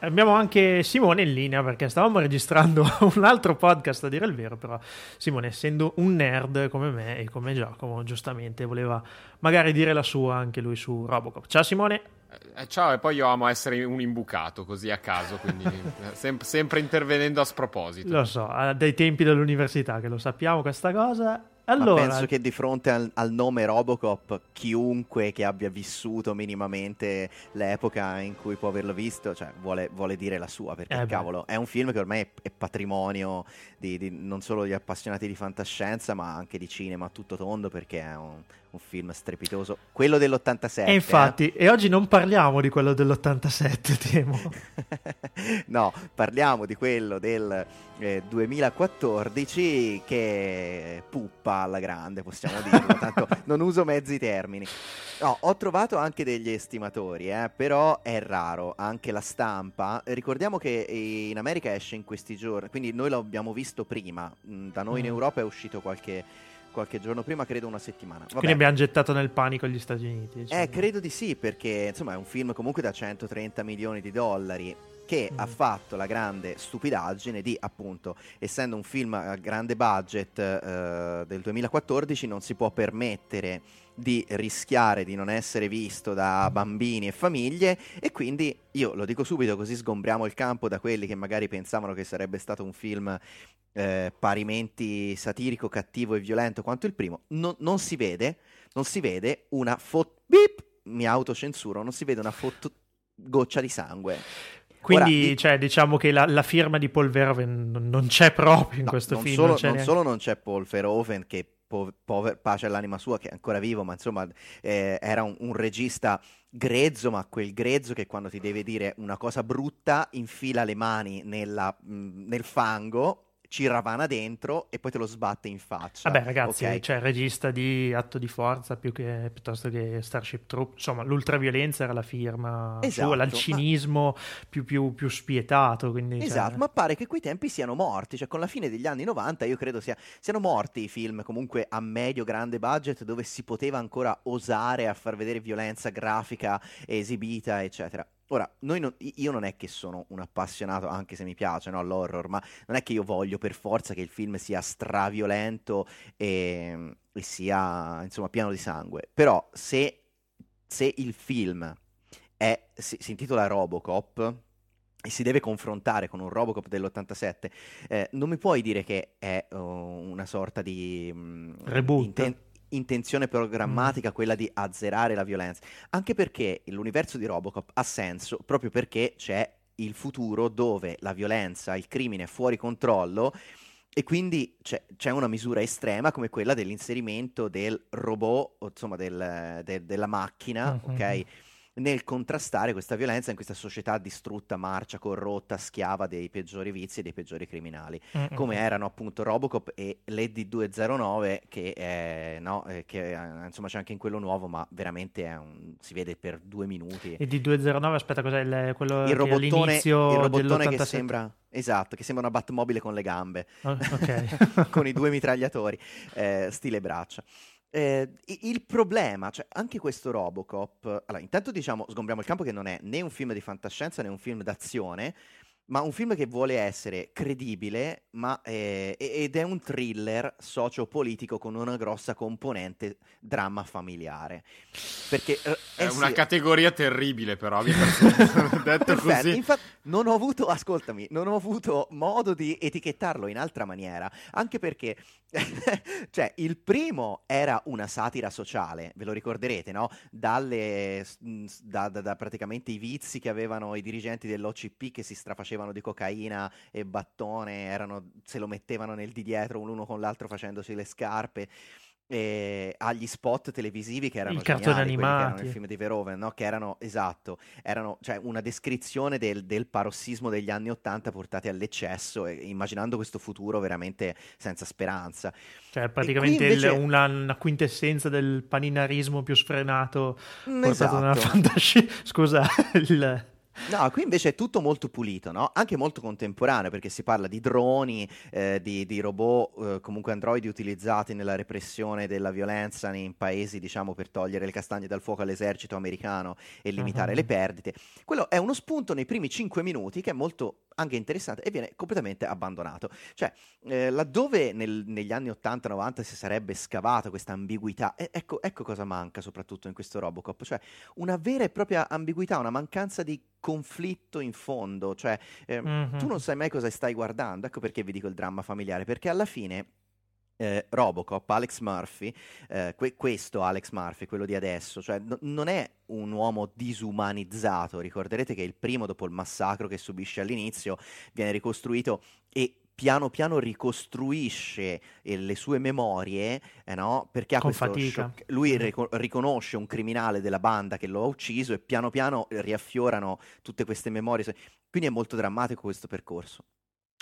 Abbiamo anche Simone in linea perché stavamo registrando un altro podcast a dire il vero, però Simone essendo un nerd come me e come Giacomo giustamente voleva magari dire la sua anche lui su Robocop. Ciao Simone. Eh, ciao, e poi io amo essere un imbucato così a caso, quindi sem- sempre intervenendo a sproposito. Lo so, dai tempi dell'università che lo sappiamo questa cosa. Allora, penso che di fronte al, al, nome Robocop, chiunque che abbia vissuto minimamente l'epoca in cui può averlo visto, cioè, vuole, vuole dire la sua, perché Eh cavolo, è un film che ormai è, è patrimonio di, di- non solo di appassionati di fantascienza, ma anche di cinema a tutto tondo, perché è un, un film strepitoso. Quello dell'87. e infatti, e oggi non parliamo di quello dell'87, temo. eh? no, parliamo di quello del eh, 2014 che puppa alla grande, possiamo dirlo, tanto non uso mezzi termini. No, ho trovato anche degli estimatori, eh, però è raro, anche la stampa. Ricordiamo che in America esce in questi giorni, quindi noi l'abbiamo visto prima, mm, da noi in Mm. Europa è uscito qualche, qualche giorno prima, credo una settimana. Vabbè. Quindi abbiamo gettato nel panico gli Stati Uniti. diciamo. Eh, credo di sì, perché insomma è un film comunque da 130 milioni di dollari che Mm. ha fatto la grande stupidaggine di, appunto, essendo un film a grande budget eh, del 2014, non si può permettere di rischiare di non essere visto da bambini e famiglie e quindi io lo dico subito così sgombriamo il campo da quelli che magari pensavano che sarebbe stato un film eh, parimenti satirico, cattivo e violento quanto il primo, No- non si vede, non si vede una foto... Beep! Mi autocensuro, non si vede una foto goccia di sangue. Quindi, Ora, i- cioè, diciamo che la, la firma di Paul Verhoeven non, non c'è proprio in No, questo non film. Solo, non non solo non c'è Paul Verhoeven che po- pover- pace all'anima sua che è ancora vivo, ma insomma eh, era un, un regista grezzo, ma quel grezzo che quando ti deve dire una cosa brutta infila le mani nella- mh, nel fango, ci ravana dentro e poi te lo sbatte in faccia. Vabbè, ragazzi, ok? cioè, regista di Atto di Forza più che, piuttosto che Starship Troop, insomma, l'ultraviolenza era la firma Esatto, sua, ma- il cinismo più, più- più spietato. Quindi, cioè, Esatto, ma pare che quei tempi siano morti, cioè con la fine degli anni 90 io credo sia- siano morti i film comunque a medio-grande budget dove si poteva ancora osare a far vedere violenza grafica esibita, eccetera. Ora, non- io non è che sono un appassionato, anche se mi piace no, l'horror, ma non è che io voglio per forza che il film sia straviolento e, e sia insomma pieno di sangue. Però se, se il film è- si, si intitola Robocop e si deve confrontare con un Robocop dell'87, eh, non mi puoi dire che è uh, una sorta di mm, Reboot. inten- intenzione programmatica quella di azzerare la violenza, anche perché l'universo di Robocop ha senso proprio perché c'è il futuro dove la violenza, il crimine è fuori controllo e quindi c'è, c'è una misura estrema come quella dell'inserimento del robot, insomma del- de- della macchina, Mhm. ok? Nel contrastare questa violenza in questa società distrutta, marcia, corrotta, schiava dei peggiori vizi e dei peggiori criminali mm, mm, come mm. erano appunto Robocop e l'Eddie 209 che, è, no, eh, che eh, insomma c'è anche in quello nuovo ma veramente un- si vede per due minuti E di 209, aspetta, cos'è il, quello il che robottone, il robottone che dell'87? sembra esatto che sembra una Batmobile con le gambe Oh, ok. con i due mitragliatori eh, stile braccia Eh, il problema, cioè anche questo Robocop, allora intanto diciamo sgombriamo il campo che non è né un film di fantascienza né un film d'azione, ma un film che vuole essere credibile, ma eh, ed è un thriller sociopolitico con una grossa componente dramma familiare. Perché eh, È eh una sì, categoria terribile, però, mi detto Perfetto, così. infatti non ho avuto, ascoltami, non ho avuto modo di etichettarlo in altra maniera, anche perché, cioè, il primo era una satira sociale, ve lo ricorderete, no? Dalle, da, da- da praticamente i vizi che avevano i dirigenti dell'OCP che si strafacevano di cocaina e battone, erano, se lo mettevano nel di dietro l'uno con l'altro facendosi le scarpe. E agli spot televisivi che erano I cartoni geniali, quelli che erano animati. nel film di Verhoeven, no? Che erano, esatto, erano cioè, una descrizione del, del parossismo degli anni Ottanta portati all'eccesso, e, immaginando questo futuro veramente senza speranza. Cioè, praticamente qui il- invece- una, una quintessenza del paninarismo più sfrenato Mm, portato nella esatto. fantascienza. Scusa, il... No, qui invece è tutto molto pulito, no? Anche molto contemporaneo, perché si parla di droni, eh, di, di robot, eh, comunque androidi utilizzati nella repressione della violenza in paesi, diciamo, per togliere le castagne dal fuoco all'esercito americano e limitare Mhm. le perdite. Quello è uno spunto nei primi cinque minuti che è molto anche interessante e viene completamente abbandonato. Cioè, eh, laddove nel- negli anni 80-90 si sarebbe scavato questa ambiguità, e- ecco, ecco cosa manca soprattutto in questo Robocop, cioè una vera e propria ambiguità, una mancanza di conflitto in fondo, cioè eh, Mhm. tu non sai mai cosa stai guardando, ecco perché vi dico il dramma familiare, perché alla fine eh, Robocop, Alex Murphy, eh, que- questo Alex Murphy, quello di adesso, cioè no- non è un uomo disumanizzato, ricorderete che il primo dopo il massacro che subisce all'inizio viene ricostruito e piano piano ricostruisce eh, le sue memorie, eh, no? Perché ha Con questo shock- Lui Mm. rico- riconosce un criminale della banda che lo ha ucciso e piano piano riaffiorano tutte queste memorie. Quindi è molto drammatico questo percorso.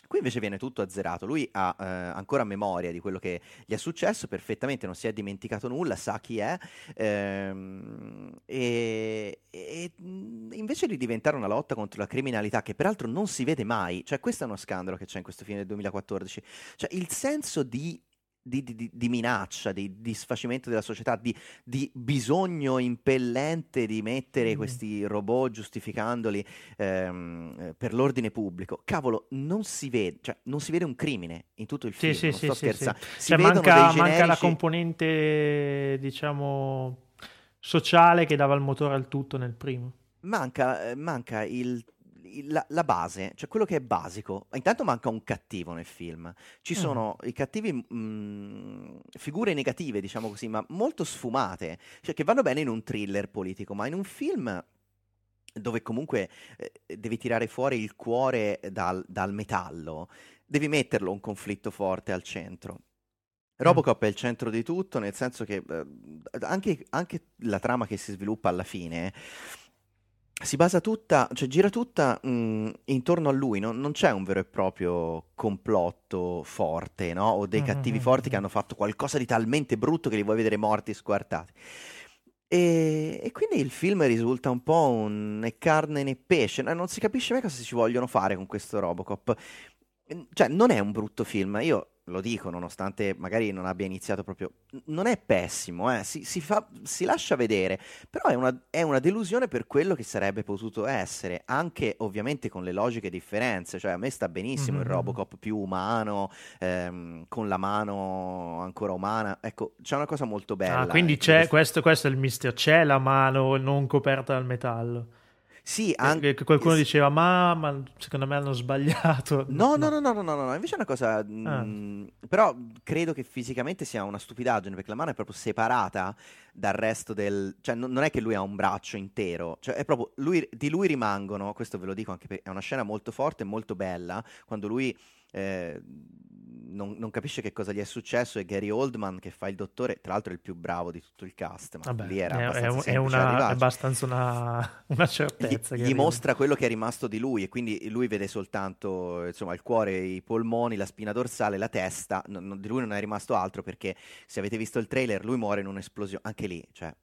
Qui invece viene tutto azzerato. Lui ha eh, ancora memoria di quello che gli è successo, perfettamente non si è dimenticato nulla, sa chi è. Ehm, e, e, invece di diventare una lotta contro la criminalità, che peraltro non si vede mai, cioè questo è uno scandalo che c'è in questo film del 2014. Cioè il senso di di, di, di, minaccia, di disfacimento della società, di, di bisogno impellente di mettere mm. questi robot giustificandoli ehm, per l'ordine pubblico. Cavolo, non si vede, cioè, non si vede un crimine in tutto il film. Sì, non sì, sto sì, scherzando. Sì, si cioè, manca, generici... manca la componente, diciamo, sociale che dava il motore al tutto nel primo. Manca, eh, manca il la, la, base, cioè quello che è basico. Intanto manca un cattivo nel film. Ci mm. sono i cattivi, mh, mm, figure negative, diciamo così, ma molto sfumate, cioè che vanno bene in un thriller politico, ma in un film dove comunque eh, devi tirare fuori il cuore dal, dal, metallo, devi metterlo un conflitto forte al centro. Mm. Robocop è il centro di tutto, nel senso che eh, anche, anche la trama che si sviluppa alla fine si basa tutta, cioè gira tutta mh, intorno a lui, no? non c'è un vero e proprio complotto forte, no? O dei mm-hmm. cattivi forti che hanno fatto qualcosa di talmente brutto che li vuoi vedere morti squartati. E, e quindi il film risulta un po' un né carne né pesce, non si capisce mai cosa ci vogliono fare con questo Robocop. Cioè, non è un brutto film, io lo dico nonostante magari non abbia iniziato proprio, non è pessimo, eh? si, si, fa, si, lascia vedere, però è una, è una, delusione per quello che sarebbe potuto essere, anche ovviamente con le logiche differenze, cioè a me sta benissimo mm-hmm. il Robocop più umano, ehm, con la mano ancora umana, ecco, c'è una cosa molto bella. Ah, quindi c'è, questo, questo è il mistero, c'è la mano non coperta dal metallo. Sì, anche... qualcuno diceva, ma, ma, secondo me hanno sbagliato. No, no, no, no, no, no, no. invece è una cosa... Ah. Mh, mm, però credo che fisicamente sia una stupidaggine, perché la mano è proprio separata dal resto del... Cioè, non, non è che lui ha un braccio intero, cioè è proprio... Lui, di lui rimangono, questo ve lo dico anche perché è una scena molto forte e molto bella, quando lui... Eh, non, non, capisce che cosa gli è successo e Gary Oldman che fa il dottore, tra l'altro è il più bravo di tutto il cast, ma Vabbè, lì era è, abbastanza è, una, è abbastanza una, una certezza. Gli, gli mostra quello che è rimasto di lui e quindi lui vede soltanto insomma, il cuore, i polmoni, la spina dorsale, la testa, no, no, di lui non è rimasto altro perché se avete visto il trailer lui muore in un'esplosione, anche lì, cioè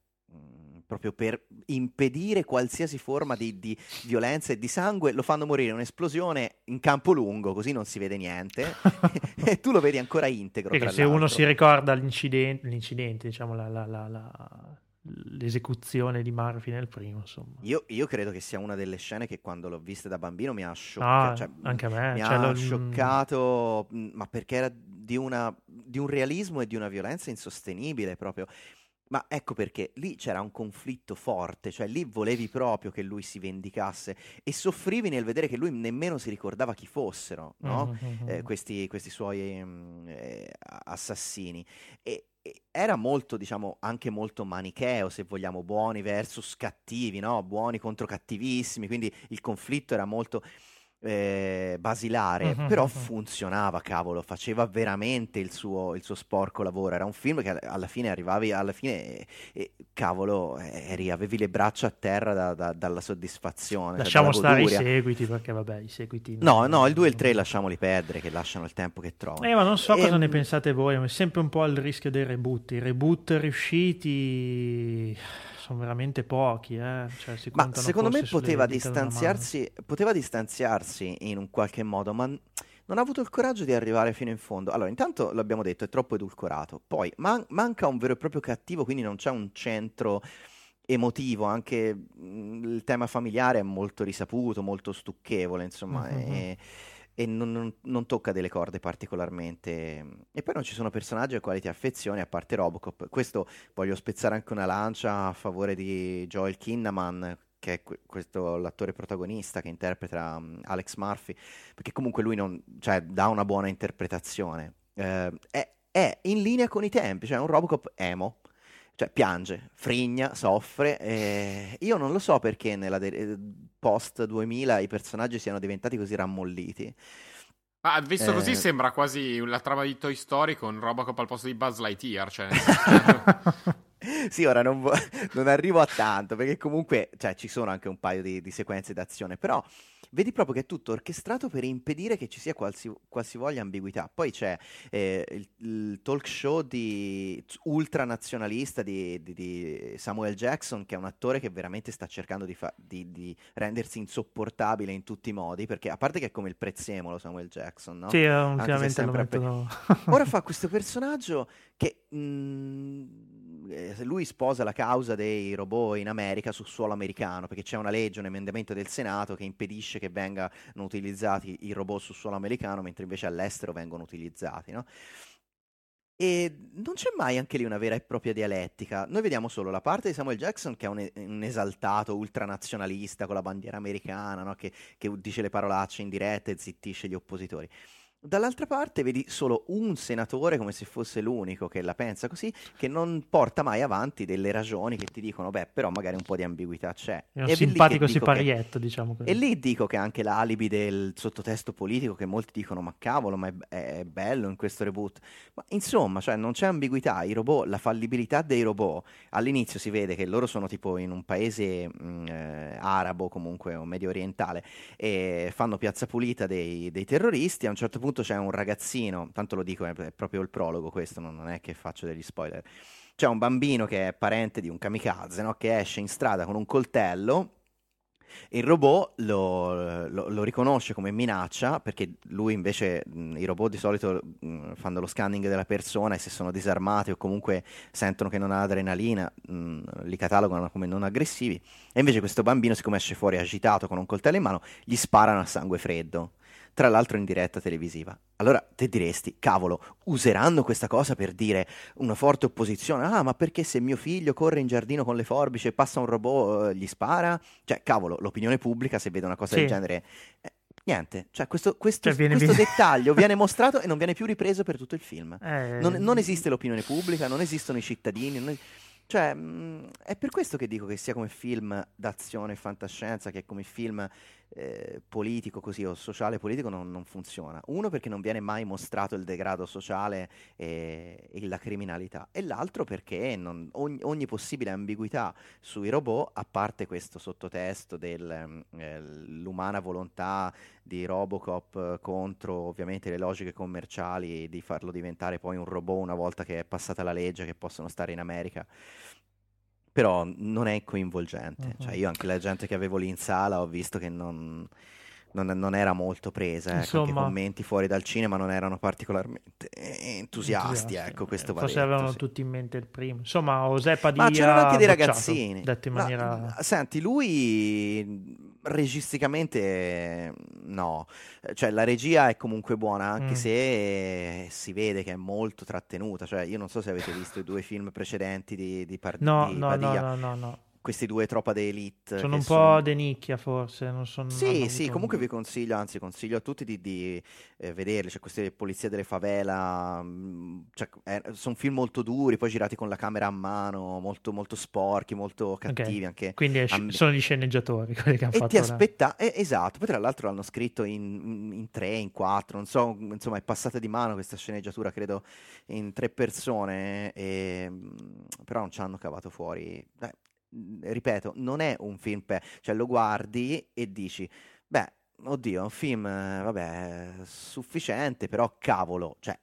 proprio per impedire qualsiasi forma di, di, violenza e di sangue, lo fanno morire in un'esplosione in campo lungo, così non si vede niente, e tu lo vedi ancora integro. Perché se l'altro. uno si ricorda l'incidente, l'incidente diciamo, la, la, la, l'esecuzione di Murphy nel primo, insomma. Io, io, credo che sia una delle scene che quando l'ho vista da bambino mi ha scioccato. Ah, cioè, anche a me. Mi cioè, ha lo... scioccato, ma perché era di, una, di un realismo e di una violenza insostenibile proprio. Ma ecco perché lì c'era un conflitto forte, cioè lì volevi proprio che lui si vendicasse e soffrivi nel vedere che lui nemmeno si ricordava chi fossero no? mm-hmm. eh, questi, questi, suoi mm, eh, assassini. E, e, era molto, diciamo, anche molto manicheo, se vogliamo, buoni versus cattivi, no? buoni contro cattivissimi, quindi il conflitto era molto eh, basilare, uh-huh, però uh-huh. funzionava, cavolo, faceva veramente il suo, il suo, sporco lavoro. Era un film che alla fine arrivavi, alla fine, e, e, cavolo, eri, avevi le braccia a terra da, da, dalla soddisfazione. Cioè lasciamo cioè stare i seguiti, perché vabbè, i seguiti... No, no, il 2 e il 3 lasciamoli perdere, che lasciano il tempo che trovano. Eh, ma non so e... cosa ne pensate voi, è sempre un po' il rischio dei reboot. I reboot riusciti sono veramente pochi. Eh? Cioè, ma secondo me poteva distanziarsi, poteva distanziarsi in un qualche modo, ma non ha avuto il coraggio di arrivare fino in fondo. Allora, intanto l'abbiamo detto, è troppo edulcorato. Poi man- manca un vero e proprio cattivo, quindi non c'è un centro emotivo, anche mh, mm, il tema familiare è molto risaputo, molto stucchevole, insomma. Mm-hmm. E, e non, non, non, tocca delle corde particolarmente. E poi non ci sono personaggi ai quali ti affezioni, a parte Robocop. Questo voglio spezzare anche una lancia a favore di Joel Kinnaman, che è questo, l'attore protagonista che interpreta um, Alex Murphy, perché comunque lui non, cioè, dà una buona interpretazione. Eh, è, è, in linea con i tempi, cioè un Robocop emo, cioè piange, frigna, soffre. E io non lo so perché nella de- post 2000 i personaggi siano diventati così rammolliti. Ma visto eh... così sembra quasi la trama di Toy Story con Robocop al posto di Buzz Lightyear. Cioè... sì, ora non, vo- non, arrivo a tanto perché comunque cioè, ci sono anche un paio di, di sequenze d'azione, però vedi proprio che è tutto orchestrato per impedire che ci sia qualsi, qualsivoglia ambiguità. Poi c'è eh, il, il, talk show di ultranazionalista di, di, di, Samuel Jackson, che è un attore che veramente sta cercando di, fa- rendersi insopportabile in tutti i modi, perché a parte che è come il prezzemolo Samuel Jackson, no? Sì, ultimamente lo mettono... Ora fa questo personaggio che... Mh, mm, lui sposa la causa dei robot in America sul suolo americano, perché c'è una legge, un emendamento del Senato che impedisce che vengano utilizzati i robot sul suolo americano, mentre invece all'estero vengono utilizzati, no? E non c'è mai anche lì una vera e propria dialettica. Noi vediamo solo la parte di Samuel Jackson, che è un, un esaltato ultranazionalista con la bandiera americana, no? che, che dice le parolacce in diretta e zittisce gli oppositori. Dall'altra parte vedi solo un senatore, come se fosse l'unico che la pensa così, che non porta mai avanti delle ragioni che ti dicono, beh, però magari un po' di ambiguità c'è. È un e simpatico siparietto, che... diciamo così. E lì dico che anche l'alibi del sottotesto politico, che molti dicono, ma cavolo, ma è, è bello in questo reboot. Ma insomma, cioè, non c'è ambiguità, i robot, la fallibilità dei robot, all'inizio si vede che loro sono tipo in un paese mh, mm, eh, arabo comunque, o medio orientale, e fanno piazza pulita dei, dei terroristi, a un certo punto punto c'è un ragazzino, tanto lo dico, è proprio il prologo questo, non è che faccio degli spoiler. C'è un bambino che è parente di un kamikaze, no? che esce in strada con un coltello il robot lo, lo, lo, riconosce come minaccia perché lui invece, i robot di solito mh, fanno lo scanning della persona e se sono disarmati o comunque sentono che non ha adrenalina, mh, li catalogano come non aggressivi. E invece questo bambino, siccome esce fuori agitato con un coltello in mano, gli sparano a sangue freddo tra l'altro in diretta televisiva. Allora te diresti, cavolo, useranno questa cosa per dire una forte opposizione? Ah, ma perché se mio figlio corre in giardino con le forbici e passa un robot eh, gli spara? Cioè, cavolo, l'opinione pubblica se vede una cosa sì. del genere... Eh, niente, cioè questo, questo, cioè viene, questo viene... dettaglio viene mostrato e non viene più ripreso per tutto il film. Eh, non, non, esiste l'opinione pubblica, non esistono i cittadini. Non es- cioè, mh, mm, è per questo che dico che sia come film d'azione e fantascienza, che come film eh, politico così o sociale politico non, non, funziona. Uno perché non viene mai mostrato il degrado sociale e, e la criminalità e l'altro perché non, ogni, ogni, possibile ambiguità sui robot, a parte questo sottotesto dell'umana eh, volontà di Robocop contro ovviamente le logiche commerciali di farlo diventare poi un robot una volta che è passata la legge che possono stare in America però non è coinvolgente. Uh-huh. Cioè, io anche la gente che avevo lì in sala ho visto che non, non, non era molto presa. Ecco, Insomma, i commenti fuori dal cinema non erano particolarmente entusiasti. entusiasti. Ecco, questo Forse detto, avevano sì. tutti in mente il primo. Insomma, Osepa di Ma c'erano anche dei ragazzini. Detto in maniera... Ma, senti, lui registicamente no, cioè la regia è comunque buona anche mm. se si vede che è molto trattenuta, cioè io non so se avete visto i due film precedenti di, di, Par- no, di no, Padilla. No, no, no, no questi due troppa d'elite. Sono un sono... po' de nicchia forse, non sono... Sì, sì, comunque vi consiglio, anzi consiglio a tutti di, di eh, vederli, c'è queste polizie delle favela, mm, cioè, eh, sono film molto duri, poi girati con la camera a mano, molto, molto sporchi, molto cattivi okay. anche. Quindi è, am- sono gli sceneggiatori quelli che hanno e fatto. ti aspetta, eh, esatto, poi tra l'altro l'hanno scritto in, in, tre, in quattro, non so, insomma è passata di mano questa sceneggiatura, credo, in tre persone, e, mm, però non ci hanno cavato fuori. Eh, Mhmm, ripeto, non è un film per... cioè lo guardi e dici, beh, oddio, è un film, vabbè, sufficiente, però cavolo, cioè,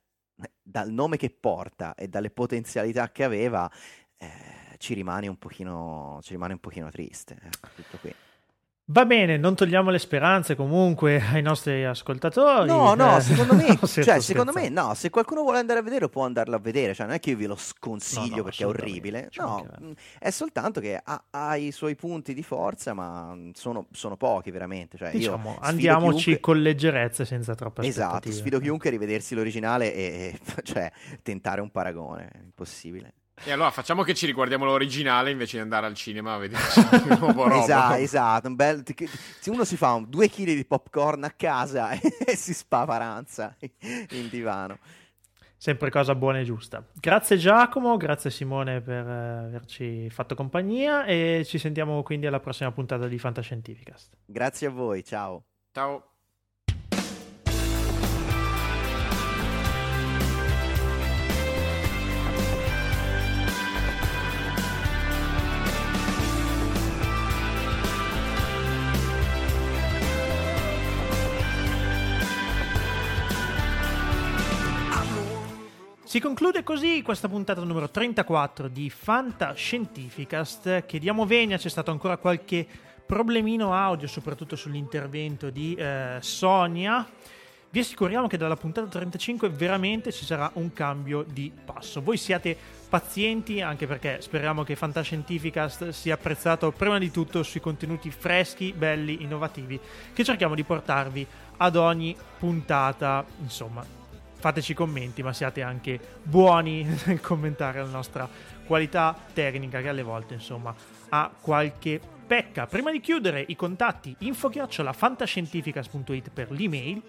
dal nome che porta e dalle potenzialità che aveva, eh, ci rimane un pochino, ci rimane un pochino triste, eh, tutto qui. Va bene, non togliamo le speranze comunque ai nostri ascoltatori. No, no, eh, secondo me, cioè, secondo me no, se qualcuno vuole andare a vedere può andarlo a vedere, cioè non è che io ve lo sconsiglio no, no, perché è orribile, no, mm, è soltanto che ha, ha, i suoi punti di forza, ma sono, sono pochi veramente. Cioè, diciamo, andiamoci chiunque... con leggerezza senza troppe Esatto, sfido chiunque a rivedersi l'originale e, e cioè, tentare un paragone, è impossibile. E allora facciamo che ci riguardiamo l'originale invece di andare al cinema a vederci il nuovo robo. Esatto, esatto. Un bel... Uno si fa un, due chili di popcorn a casa e si spaparanza in divano. Sempre cosa buona e giusta. Grazie Giacomo, grazie Simone per eh, averci fatto compagnia e ci sentiamo quindi alla prossima puntata di Fantascientificast. Grazie a voi, ciao. Ciao. Si conclude così questa puntata numero 34 di Fantascientificast. Che diamo venia, c'è stato ancora qualche problemino audio, soprattutto sull'intervento di eh, Sonia. Vi assicuriamo che dalla puntata 35 veramente ci sarà un cambio di passo. Voi siate pazienti anche perché speriamo che Fantascientificast sia apprezzato prima di tutto sui contenuti freschi, belli, innovativi che cerchiamo di portarvi ad ogni puntata. Insomma, fateci commenti, ma siate anche buoni nel commentare la nostra qualità tecnica che alle volte insomma ha qualche pecca. Prima di chiudere i contatti info-fantascientificas.it per l'email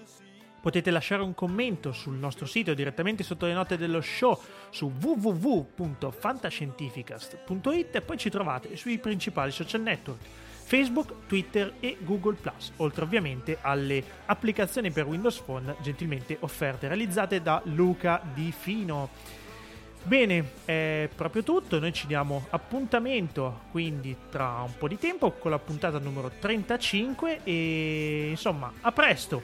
Potete lasciare un commento sul nostro sito direttamente sotto le note dello show su www.fantascientificast.it e poi ci trovate sui principali social network Facebook, Twitter e Google ⁇ oltre ovviamente alle applicazioni per Windows Phone gentilmente offerte realizzate da Luca Di Fino. Bene, è proprio tutto, noi ci diamo appuntamento quindi tra un po' di tempo con la puntata numero 35 e insomma a presto,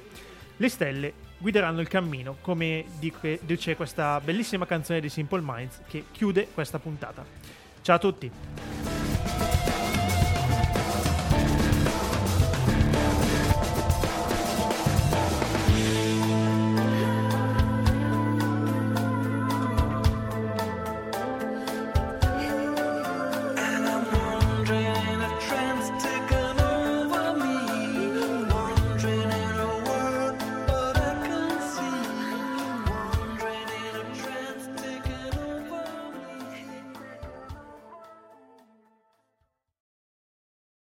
le stelle guideranno il cammino come dice questa bellissima canzone di Simple Minds che chiude questa puntata. Ciao a tutti!